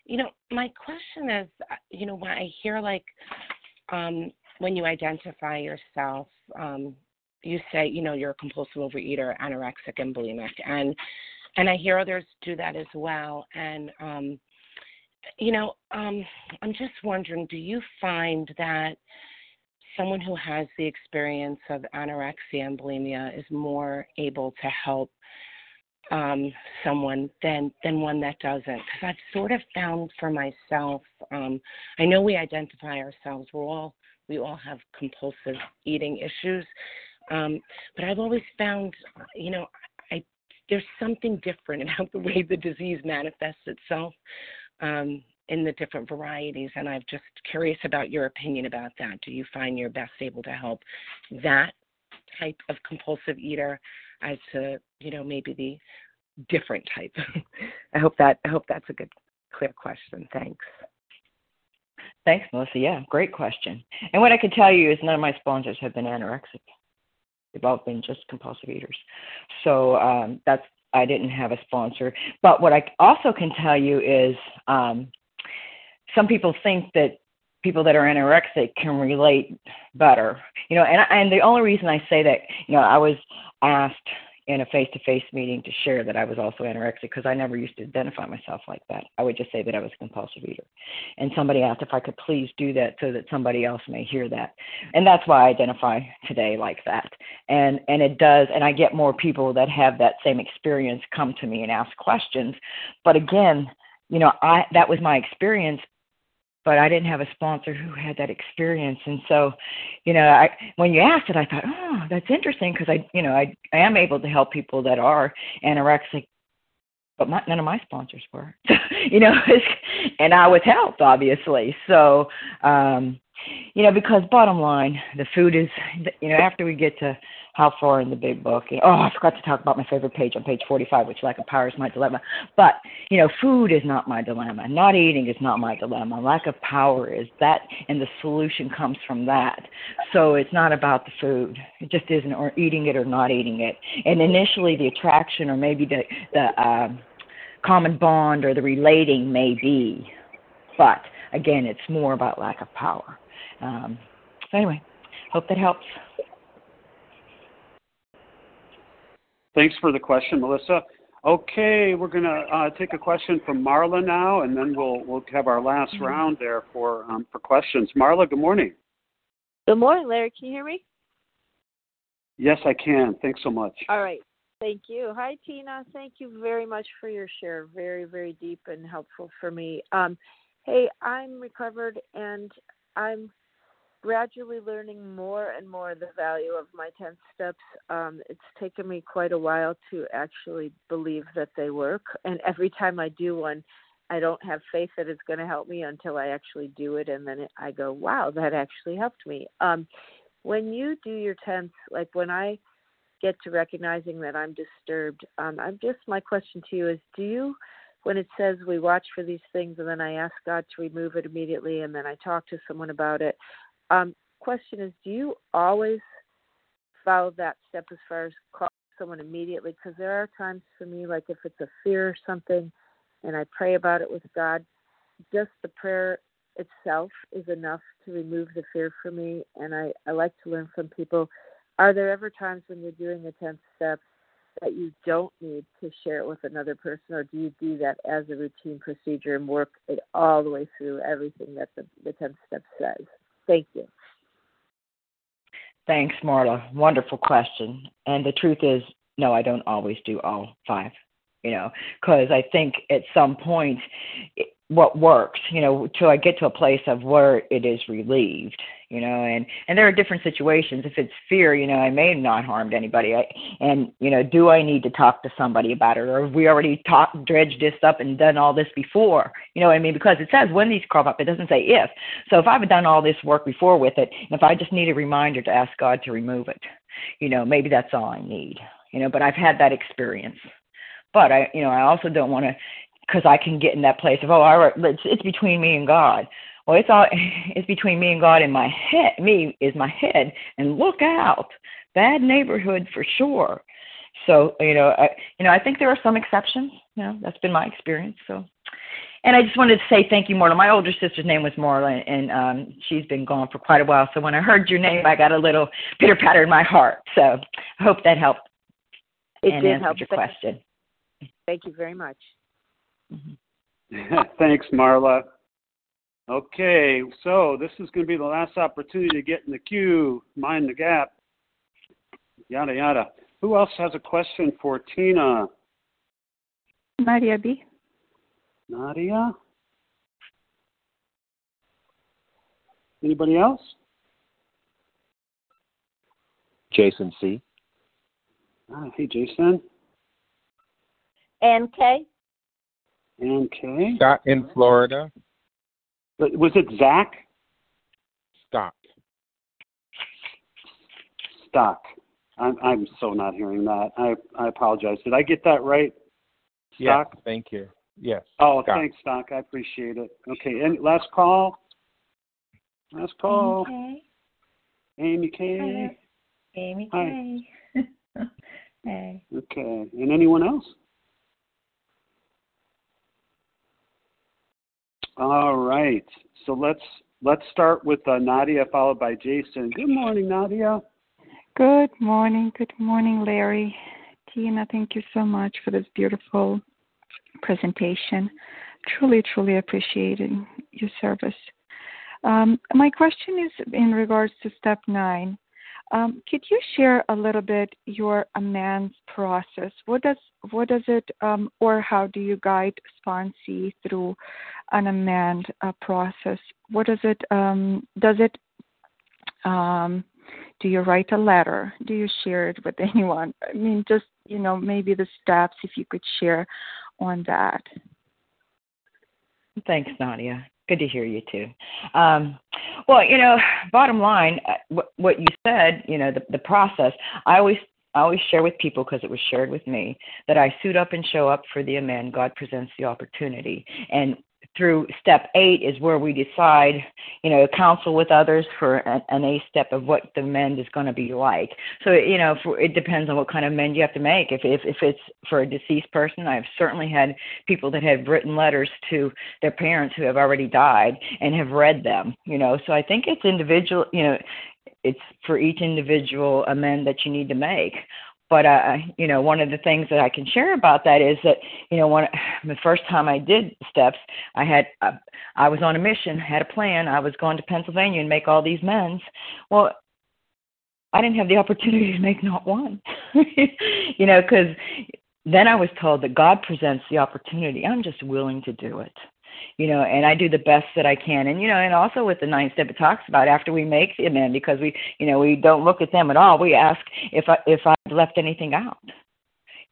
you know, my question is, uh, you know, when I hear like um, when you identify yourself, um, you say, you know, you're a compulsive overeater, anorexic, and bulimic, and and I hear others do that as well. And um, you know, um, I'm just wondering, do you find that someone who has the experience of anorexia and bulimia is more able to help um, someone than than one that doesn't? Because I've sort of found for myself, um, I know we identify ourselves. We're all we all have compulsive eating issues, um, but I've always found, you know, there's something different about the way the disease manifests itself um, in the different varieties, and I'm just curious about your opinion about that. Do you find you're best able to help that type of compulsive eater as to you know maybe the different type? I hope that I hope that's a good clear question. Thanks. Thanks, Melissa. Yeah, great question. And what I can tell you is none of my sponsors have been anorexic. They've all been just compulsive eaters. So um, that's I didn't have a sponsor. But what I also can tell you is um, some people think that people that are anorexic can relate better. You know, and and the only reason I say that, you know, I was asked in a face-to-face meeting to share that I was also anorexic because I never used to identify myself like that. I would just say that I was a compulsive eater. And somebody asked if I could please do that so that somebody else may hear that. And that's why I identify today like that. And and it does and I get more people that have that same experience come to me and ask questions. But again, you know, I that was my experience but I didn't have a sponsor who had that experience. And so, you know, I when you asked it, I thought, oh, that's interesting because I, you know, I, I am able to help people that are anorexic, but my, none of my sponsors were, you know, and I was helped obviously. So, um, you know, because bottom line, the food is, you know, after we get to how far in the big book, you know, oh, I forgot to talk about my favorite page on page 45, which lack of power is my dilemma. But, you know, food is not my dilemma. Not eating is not my dilemma. Lack of power is that, and the solution comes from that. So it's not about the food. It just isn't, or eating it or not eating it. And initially, the attraction or maybe the, the, um, common bond or the relating may be. But again, it's more about lack of power. Um, so anyway, hope that helps. Thanks for the question, Melissa. Okay, we're going to uh, take a question from Marla now, and then we'll we'll have our last Mm-hmm. round there for um, for questions. Marla, good morning. Good morning, Larry. Can you hear me? Yes, I can. Thanks so much. All right. Thank you. Hi, Tina. Thank you very much for your share. Very, very deep and helpful for me. Um, hey, I'm recovered and I'm gradually learning more and more the value of my 10 steps. Um, it's taken me quite a while to actually believe that they work. And every time I do one, I don't have faith that it's going to help me until I actually do it. And then I go, wow, that actually helped me. Um, when you do your 10s, like when I get to recognizing that I'm disturbed, um, I'm just, my question to you is do you when it says we watch for these things and then I ask God to remove it immediately and then I talk to someone about it, um, question is, do you always follow that step as far as call someone immediately? Because there are times for me, like if it's a fear or something, and I pray about it with God, just the prayer itself is enough to remove the fear for me. And I, I like to learn from people. Are there ever times when you're doing the 10th step that you don't need to share it with another person, or do you do that as a routine procedure and work it all the way through everything that the, the 10th step says? Thank you. Thanks, Marla. Wonderful question. And the truth is, no, I don't always do all five, you know, because I think at some point what works, you know, till I get to a place of where it is relieved, you know, and and there are different situations. If it's fear, you know, I may have not harmed anybody, I, and you know, do I need to talk to somebody about it, or have we already talked, dredged this up and done all this before? You know what I mean? Because it says when these crop up, it doesn't say if. So if I've done all this work before with it, and if I just need a reminder to ask God to remove it, you know, maybe that's all I need, you know. But I've had that experience but I, you know, I also don't want to because I can get in that place of oh, all right, it's it's between me and God. Well, it's all it's between me and God and my head. Me is my head, and look out, bad neighborhood for sure. So you know, I, you know, I think there are some exceptions. You know, that's been my experience. So, and I just wanted to say thank you, Marla. My older sister's name was Marla, and um, she's been gone for quite a while. So when I heard your name, I got a little pitter patter in my heart. So I hope that helped it and did answered help. your question. Thank you very much. Mm-hmm. Thanks, Marla. Okay, so this is going to be the last opportunity to get in the queue, mind the gap, yada yada. Who else has a question for Tina? Nadia B. Nadia? Anybody else? Jason C. Ah, hey, Jason. And Kay? Okay. Scott in Florida. But was it Zach? Stock. Stock. I'm I'm so not hearing that. I I apologize. Did I get that right? Yes, thank you. Yes. Oh, Scott. thanks, Stock. I appreciate it. Okay, and last call. Last call. Okay. Amy K. Amy K. Hi. K. hey. Okay. And anyone else? All right. So let's let's start with uh, Nadia, followed by Jason. Good morning, Nadia. Good morning. Good morning, Larry. Tina, thank you so much for this beautiful presentation. Truly, truly appreciating your service. Um, my question is in regards to step nine. Um, could you share a little bit your amends process? What does what does it um, or how do you guide sponsee through an amend uh, process? What does it um, does it um, do you write a letter? Do you share it with anyone? I mean, just you know, maybe the steps if you could share on that. Thanks, Nadia. Good to hear you too. Um, well, you know, bottom line, uh, what, what you said, you know, the, the process. I always, I always share with people because it was shared with me that I suit up and show up for the amend. God presents the opportunity, and through step eight is where we decide, you know, counsel with others for an, an A step of what the mend is going to be like. So, you know, for, it depends on what kind of mend you have to make. If, if, if it's for a deceased person, I've certainly had people that have written letters to their parents who have already died and have read them, you know. So I think it's individual, you know, it's for each individual amend that you need to make but uh, you know, one of the things that I can share about that is that you know, when the first time I did steps, I had uh, I was on a mission, had a plan. I was going to Pennsylvania and make all these mends. Well, I didn't have the opportunity to make not one, you know, because then I was told that God presents the opportunity. I'm just willing to do it. You know, and I do the best that I can. And, you know, and also with the ninth step, it talks about after we make the amend, because we, you know, we don't look at them at all. We ask if I, if I've left anything out.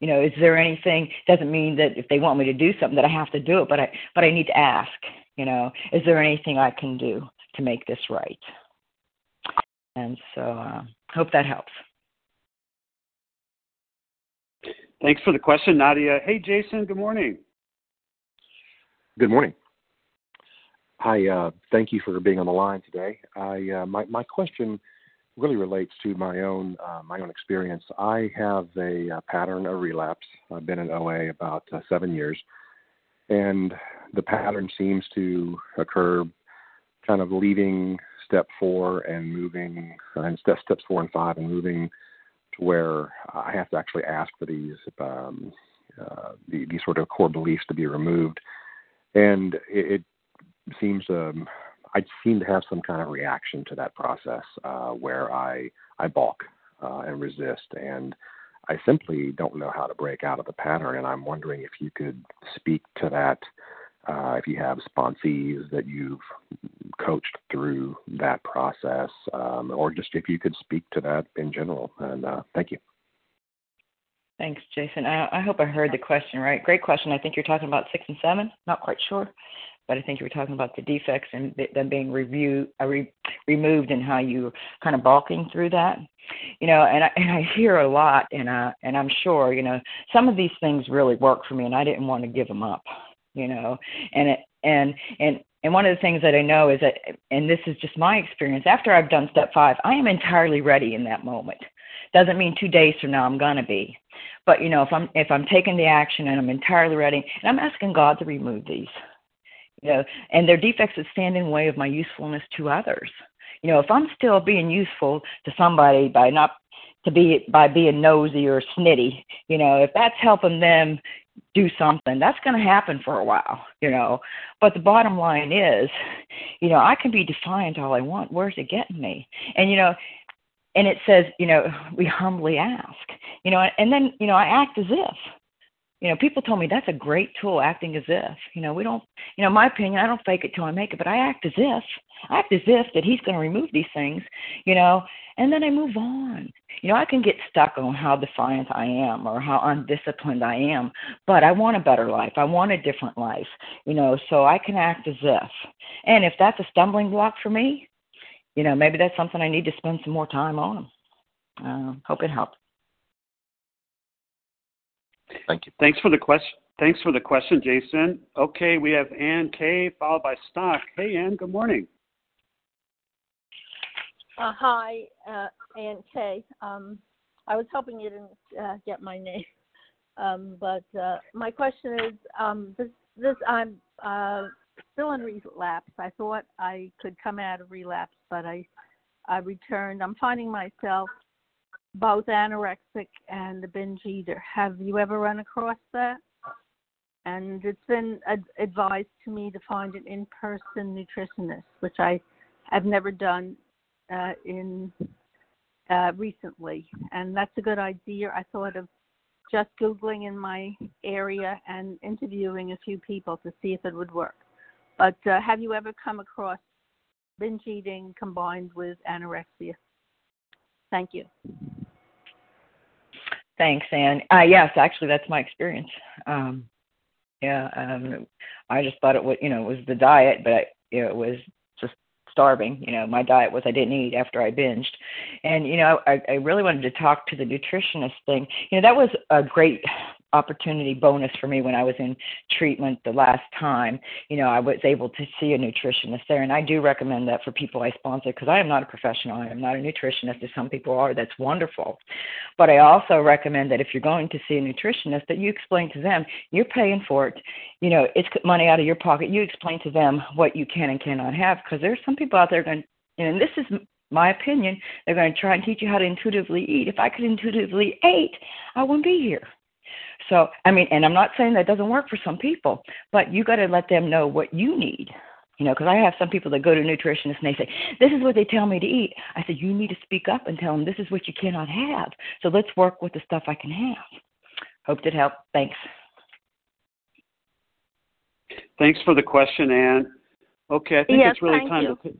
You know, is there anything, doesn't mean that if they want me to do something that I have to do it, but I, but I need to ask, you know, is there anything I can do to make this right? And so, uh, hope that helps. Thanks for the question, Nadia. Hey, Jason, good morning. Good morning. Hi, uh, thank you for being on the line today. I uh, my my question really relates to my own uh, my own experience. I have a, uh, pattern of relapse. I've been in OA about uh, seven years, and the pattern seems to occur kind of leaving step four and moving and step steps four and five and moving to where I have to actually ask for these um, uh, the, these sort of core beliefs to be removed, and it seems um, I seem to have some kind of reaction to that process uh, where I I balk uh, and resist, and I simply don't know how to break out of the pattern. And I'm wondering if you could speak to that. Uh, if you have sponsees that you've coached through that process, um, or just if you could speak to that in general. And uh, thank you. Thanks, Jason. I, I hope I heard the question right. Great question. I think you're talking about six and seven. Not quite sure, but I think you were talking about the defects and them being review, uh, re, removed and how you kind of balking through that. You know, and I, and I hear a lot, and uh, and I'm sure you know some of these things really work for me, and I didn't want to give them up. You know, and it, and and and one of the things that I know is that, and this is just my experience, after I've done step five, I am entirely ready in that moment. Doesn't mean two days from now I'm gonna be. But you know, if I'm if I'm taking the action and I'm entirely ready, and I'm asking God to remove these, you know, and their defects that stand in the way of my usefulness to others. You know, if I'm still being useful to somebody by not to be by being nosy or snitty, you know, if that's helping them do something, that's going to happen for a while, you know. But the bottom line is, you know, I can be defiant all I want. Where's it getting me? And you know, and it says, you know, we humbly ask, you know, and then, you know, I act as if, you know, people told me that's a great tool, acting as if, you know, we don't, you know, my opinion, I don't fake it till I make it, but I act as if, I act as if that he's going to remove these things, you know, and then I move on. You know, I can get stuck on how defiant I am or how undisciplined I am, but I want a better life. I want a different life, you know, so I can act as if. And if that's a stumbling block for me, you know, maybe that's something I need to spend some more time on. Uh, hope it helps. Thank you. Thanks for the question. Thanks for the question, Jason. Okay, we have Ann K followed by Stock. Hey, Ann. Good morning. Uh, hi, uh, Ann K. Um, I was hoping you didn't uh, get my name, um, but uh, my question is: um, this, this I'm uh, still in relapse. I thought I could come out of relapse, but I I returned. I'm finding myself both anorexic and a binge eater. Have you ever run across that? And it's been ad- advised to me to find an in-person nutritionist, which I have never done uh, in uh, recently, and that's a good idea. I thought of just googling in my area and interviewing a few people to see if it would work. But uh, have you ever come across binge eating combined with anorexia? Thank you. Thanks, Anne. Uh, yes, actually, that's my experience. Um, yeah, um, I just thought it was, you know, it was the diet, but you know, it was just starving. You know, my diet was I didn't eat after I binged, and you know, I, I really wanted to talk to the nutritionist thing. You know, that was a great opportunity bonus for me when I was in treatment the last time. You know, I was able to see a nutritionist there, and I do recommend that for people I sponsor because I am not a professional. I am not a nutritionist, as some people are. That's wonderful. But I also recommend that if you're going to see a nutritionist, that you explain to them you're paying for it. You know, it's money out of your pocket. You explain to them what you can and cannot have because there's some people out there going, and this is my opinion, they're going to try and teach you how to intuitively eat. If I could intuitively eat, I wouldn't be here. So, I mean, and I'm not saying that doesn't work for some people, but you got to let them know what you need. You know, because I have some people that go to nutritionists and they say, This is what they tell me to eat. I said, You need to speak up and tell them this is what you cannot have. So let's work with the stuff I can have. Hope that helped. Thanks. Thanks for the question, Anne. Okay, I think Yes, it's really thank time you. to.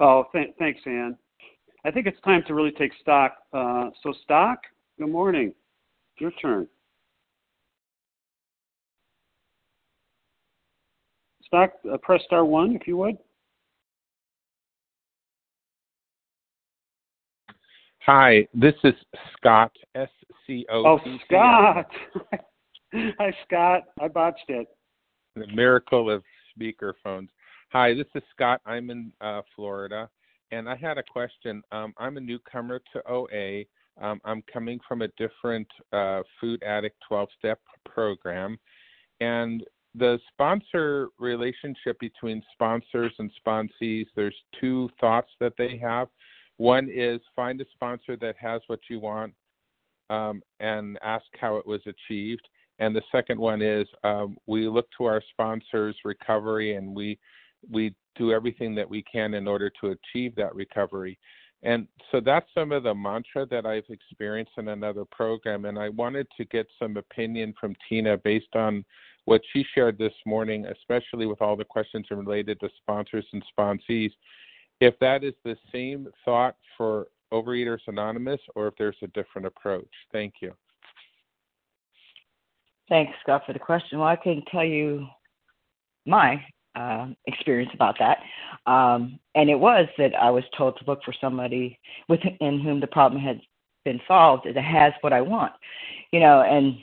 Oh, th- thanks, Anne. I think it's time to really take stock. Uh, so, stock. Good morning. Your turn. Stock. Uh, press star one if you would. Hi, this is Scott, S C O Oh. Scott. Hi, Scott. I botched it. The miracle of speakerphones. Hi, this is Scott. I'm in uh, Florida, and I had a question. Um, I'm a newcomer to OA. Um, I'm coming from a different uh, food addict 12 step program, and the sponsor relationship between sponsors and sponsees, there's two thoughts that they have. One is find a sponsor that has what you want um, and ask how it was achieved. And the second one is um, we look to our sponsors' recovery and we we do everything that we can in order to achieve that recovery. And so that's some of the mantra that I've experienced in another program. And I wanted to get some opinion from Tina based on what she shared this morning, especially with all the questions related to sponsors and sponsees. If that is the same thought for Overeaters Anonymous or if there's a different approach. Thank you. Thanks, Scott, for the question. Well, I can tell you my uh, experience about that. Um, and it was that I was told to look for somebody within whom the problem had been solved that has what I want, you know, and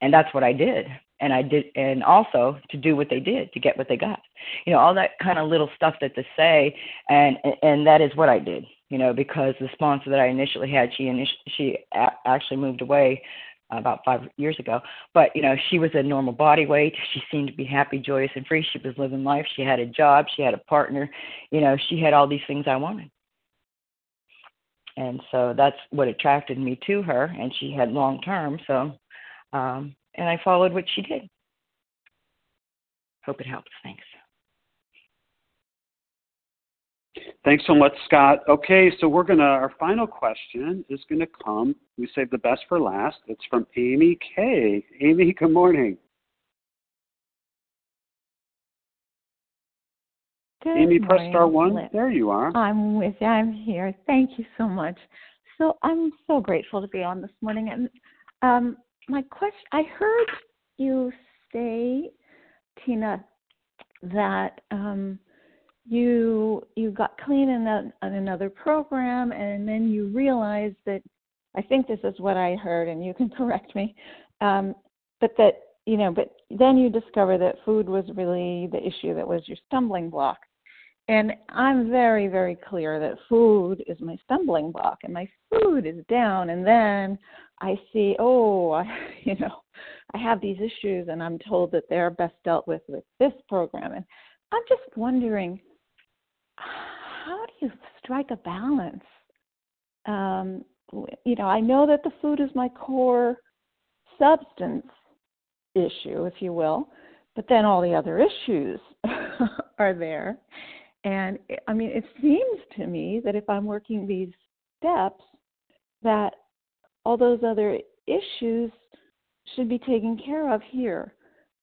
and that's what I did. And I did, and also to do what they did to get what they got, you know, all that kind of little stuff that they say, and and that is what I did, you know, because the sponsor that I initially had, she initially she a- actually moved away about five years ago. But you know, she was a normal body weight. She seemed to be happy, joyous, and free. She was living life. She had a job. She had a partner. You know, she had all these things I wanted. And so that's what attracted me to her. And she had long term. So, um, and I followed what she did. Hope it helps. Thanks. Thanks so much, Scott. Okay, so we're gonna. Our final question is gonna come. We saved the best for last. It's from Amy K. Amy, good morning. Good Amy, press morning, star one. Liz. There you are. I'm with you. I'm here. Thank you so much. So I'm so grateful to be on this morning. And um, my question, I heard you say, Tina, that um, you you got clean in, a, in another program, and then you realized that. I think this is what I heard, and you can correct me. Um, but that you know, but then you discover that food was really the issue that was your stumbling block. And I'm very, very clear that food is my stumbling block, and my food is down. And then I see, oh, I, you know, I have these issues, and I'm told that they're best dealt with with this program. And I'm just wondering, how do you strike a balance? Um, you know, I know that the food is my core substance issue, if you will, but then all the other issues are there. And I mean, it seems to me that if I'm working these steps, that all those other issues should be taken care of here.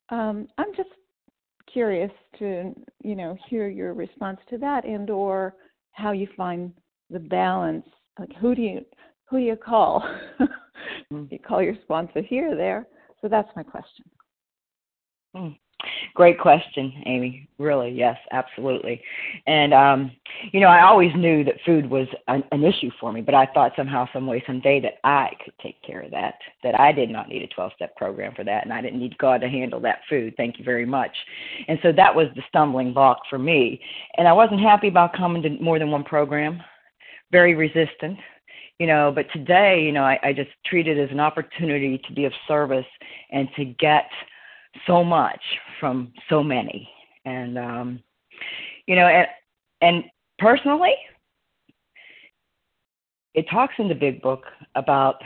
Um, I'm just curious to, you know, hear your response to that, and or how you find the balance. Like, who do you who do you call? you call your sponsor here or there. So that's my question. Hmm. Great question, Amy. Really, yes, absolutely. And um, you know, I always knew that food was an, an issue for me, but I thought somehow, some way, someday that I could take care of that. That I did not need a 12-step program for that, and I didn't need God to handle that food. Thank you very much. And so that was the stumbling block for me. And I wasn't happy about coming to more than one program. Very resistant you know but today you know I, I just treat it as an opportunity to be of service and to get so much from so many and um you know and and personally it talks in the big book about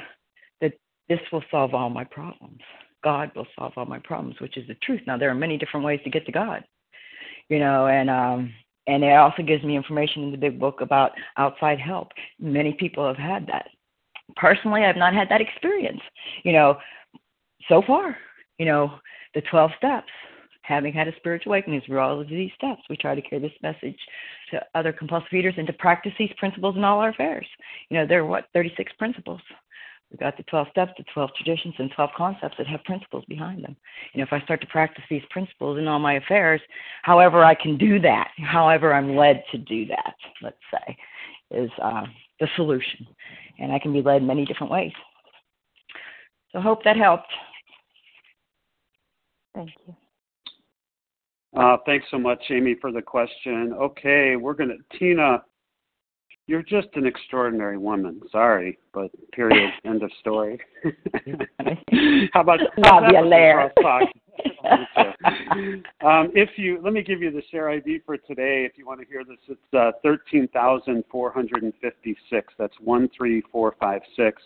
that this will solve all my problems god will solve all my problems which is the truth now there are many different ways to get to god you know and um and it also gives me information in the big book about outside help. Many people have had that. Personally, I've not had that experience. You know, so far, you know, the 12 steps having had a spiritual awakening through all of these steps, we try to carry this message to other compulsive eaters and to practice these principles in all our affairs. You know, there are what, 36 principles. We've got the 12 steps, the 12 traditions, and 12 concepts that have principles behind them. You know, if I start to practice these principles in all my affairs, however I can do that, however I'm led to do that, let's say, is uh, the solution. And I can be led many different ways. So, hope that helped. Thank you. Uh, thanks so much, Amy, for the question. Okay, we're going to, Tina, you're just an extraordinary woman. Sorry, but period. End of story. how about you, Larry? um, if you let me give you the share ID for today. If you want to hear this, it's uh, thirteen thousand four hundred and fifty-six. That's one three four five six.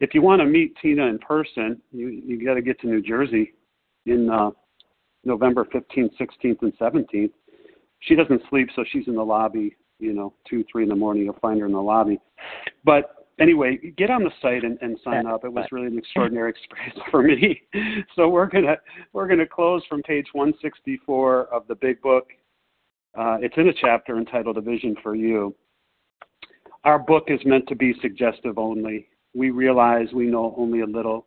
If you want to meet Tina in person, you you got to get to New Jersey in uh, November 15th, 16th, and 17th. She doesn't sleep, so she's in the lobby, you know, 2, 3 in the morning. You'll find her in the lobby. But anyway, get on the site and, and sign up. It was really an extraordinary experience for me. So we're gonna we're gonna close from page 164 of the Big Book. Uh, it's in a chapter entitled "A Vision for You." Our book is meant to be suggestive only. We realize we know only a little.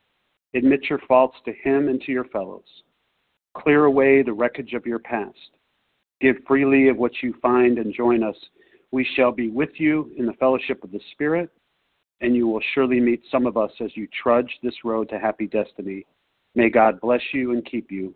Admit your faults to Him and to your fellows. Clear away the wreckage of your past. Give freely of what you find and join us. We shall be with you in the fellowship of the Spirit, and you will surely meet some of us as you trudge this road to happy destiny. May God bless you and keep you.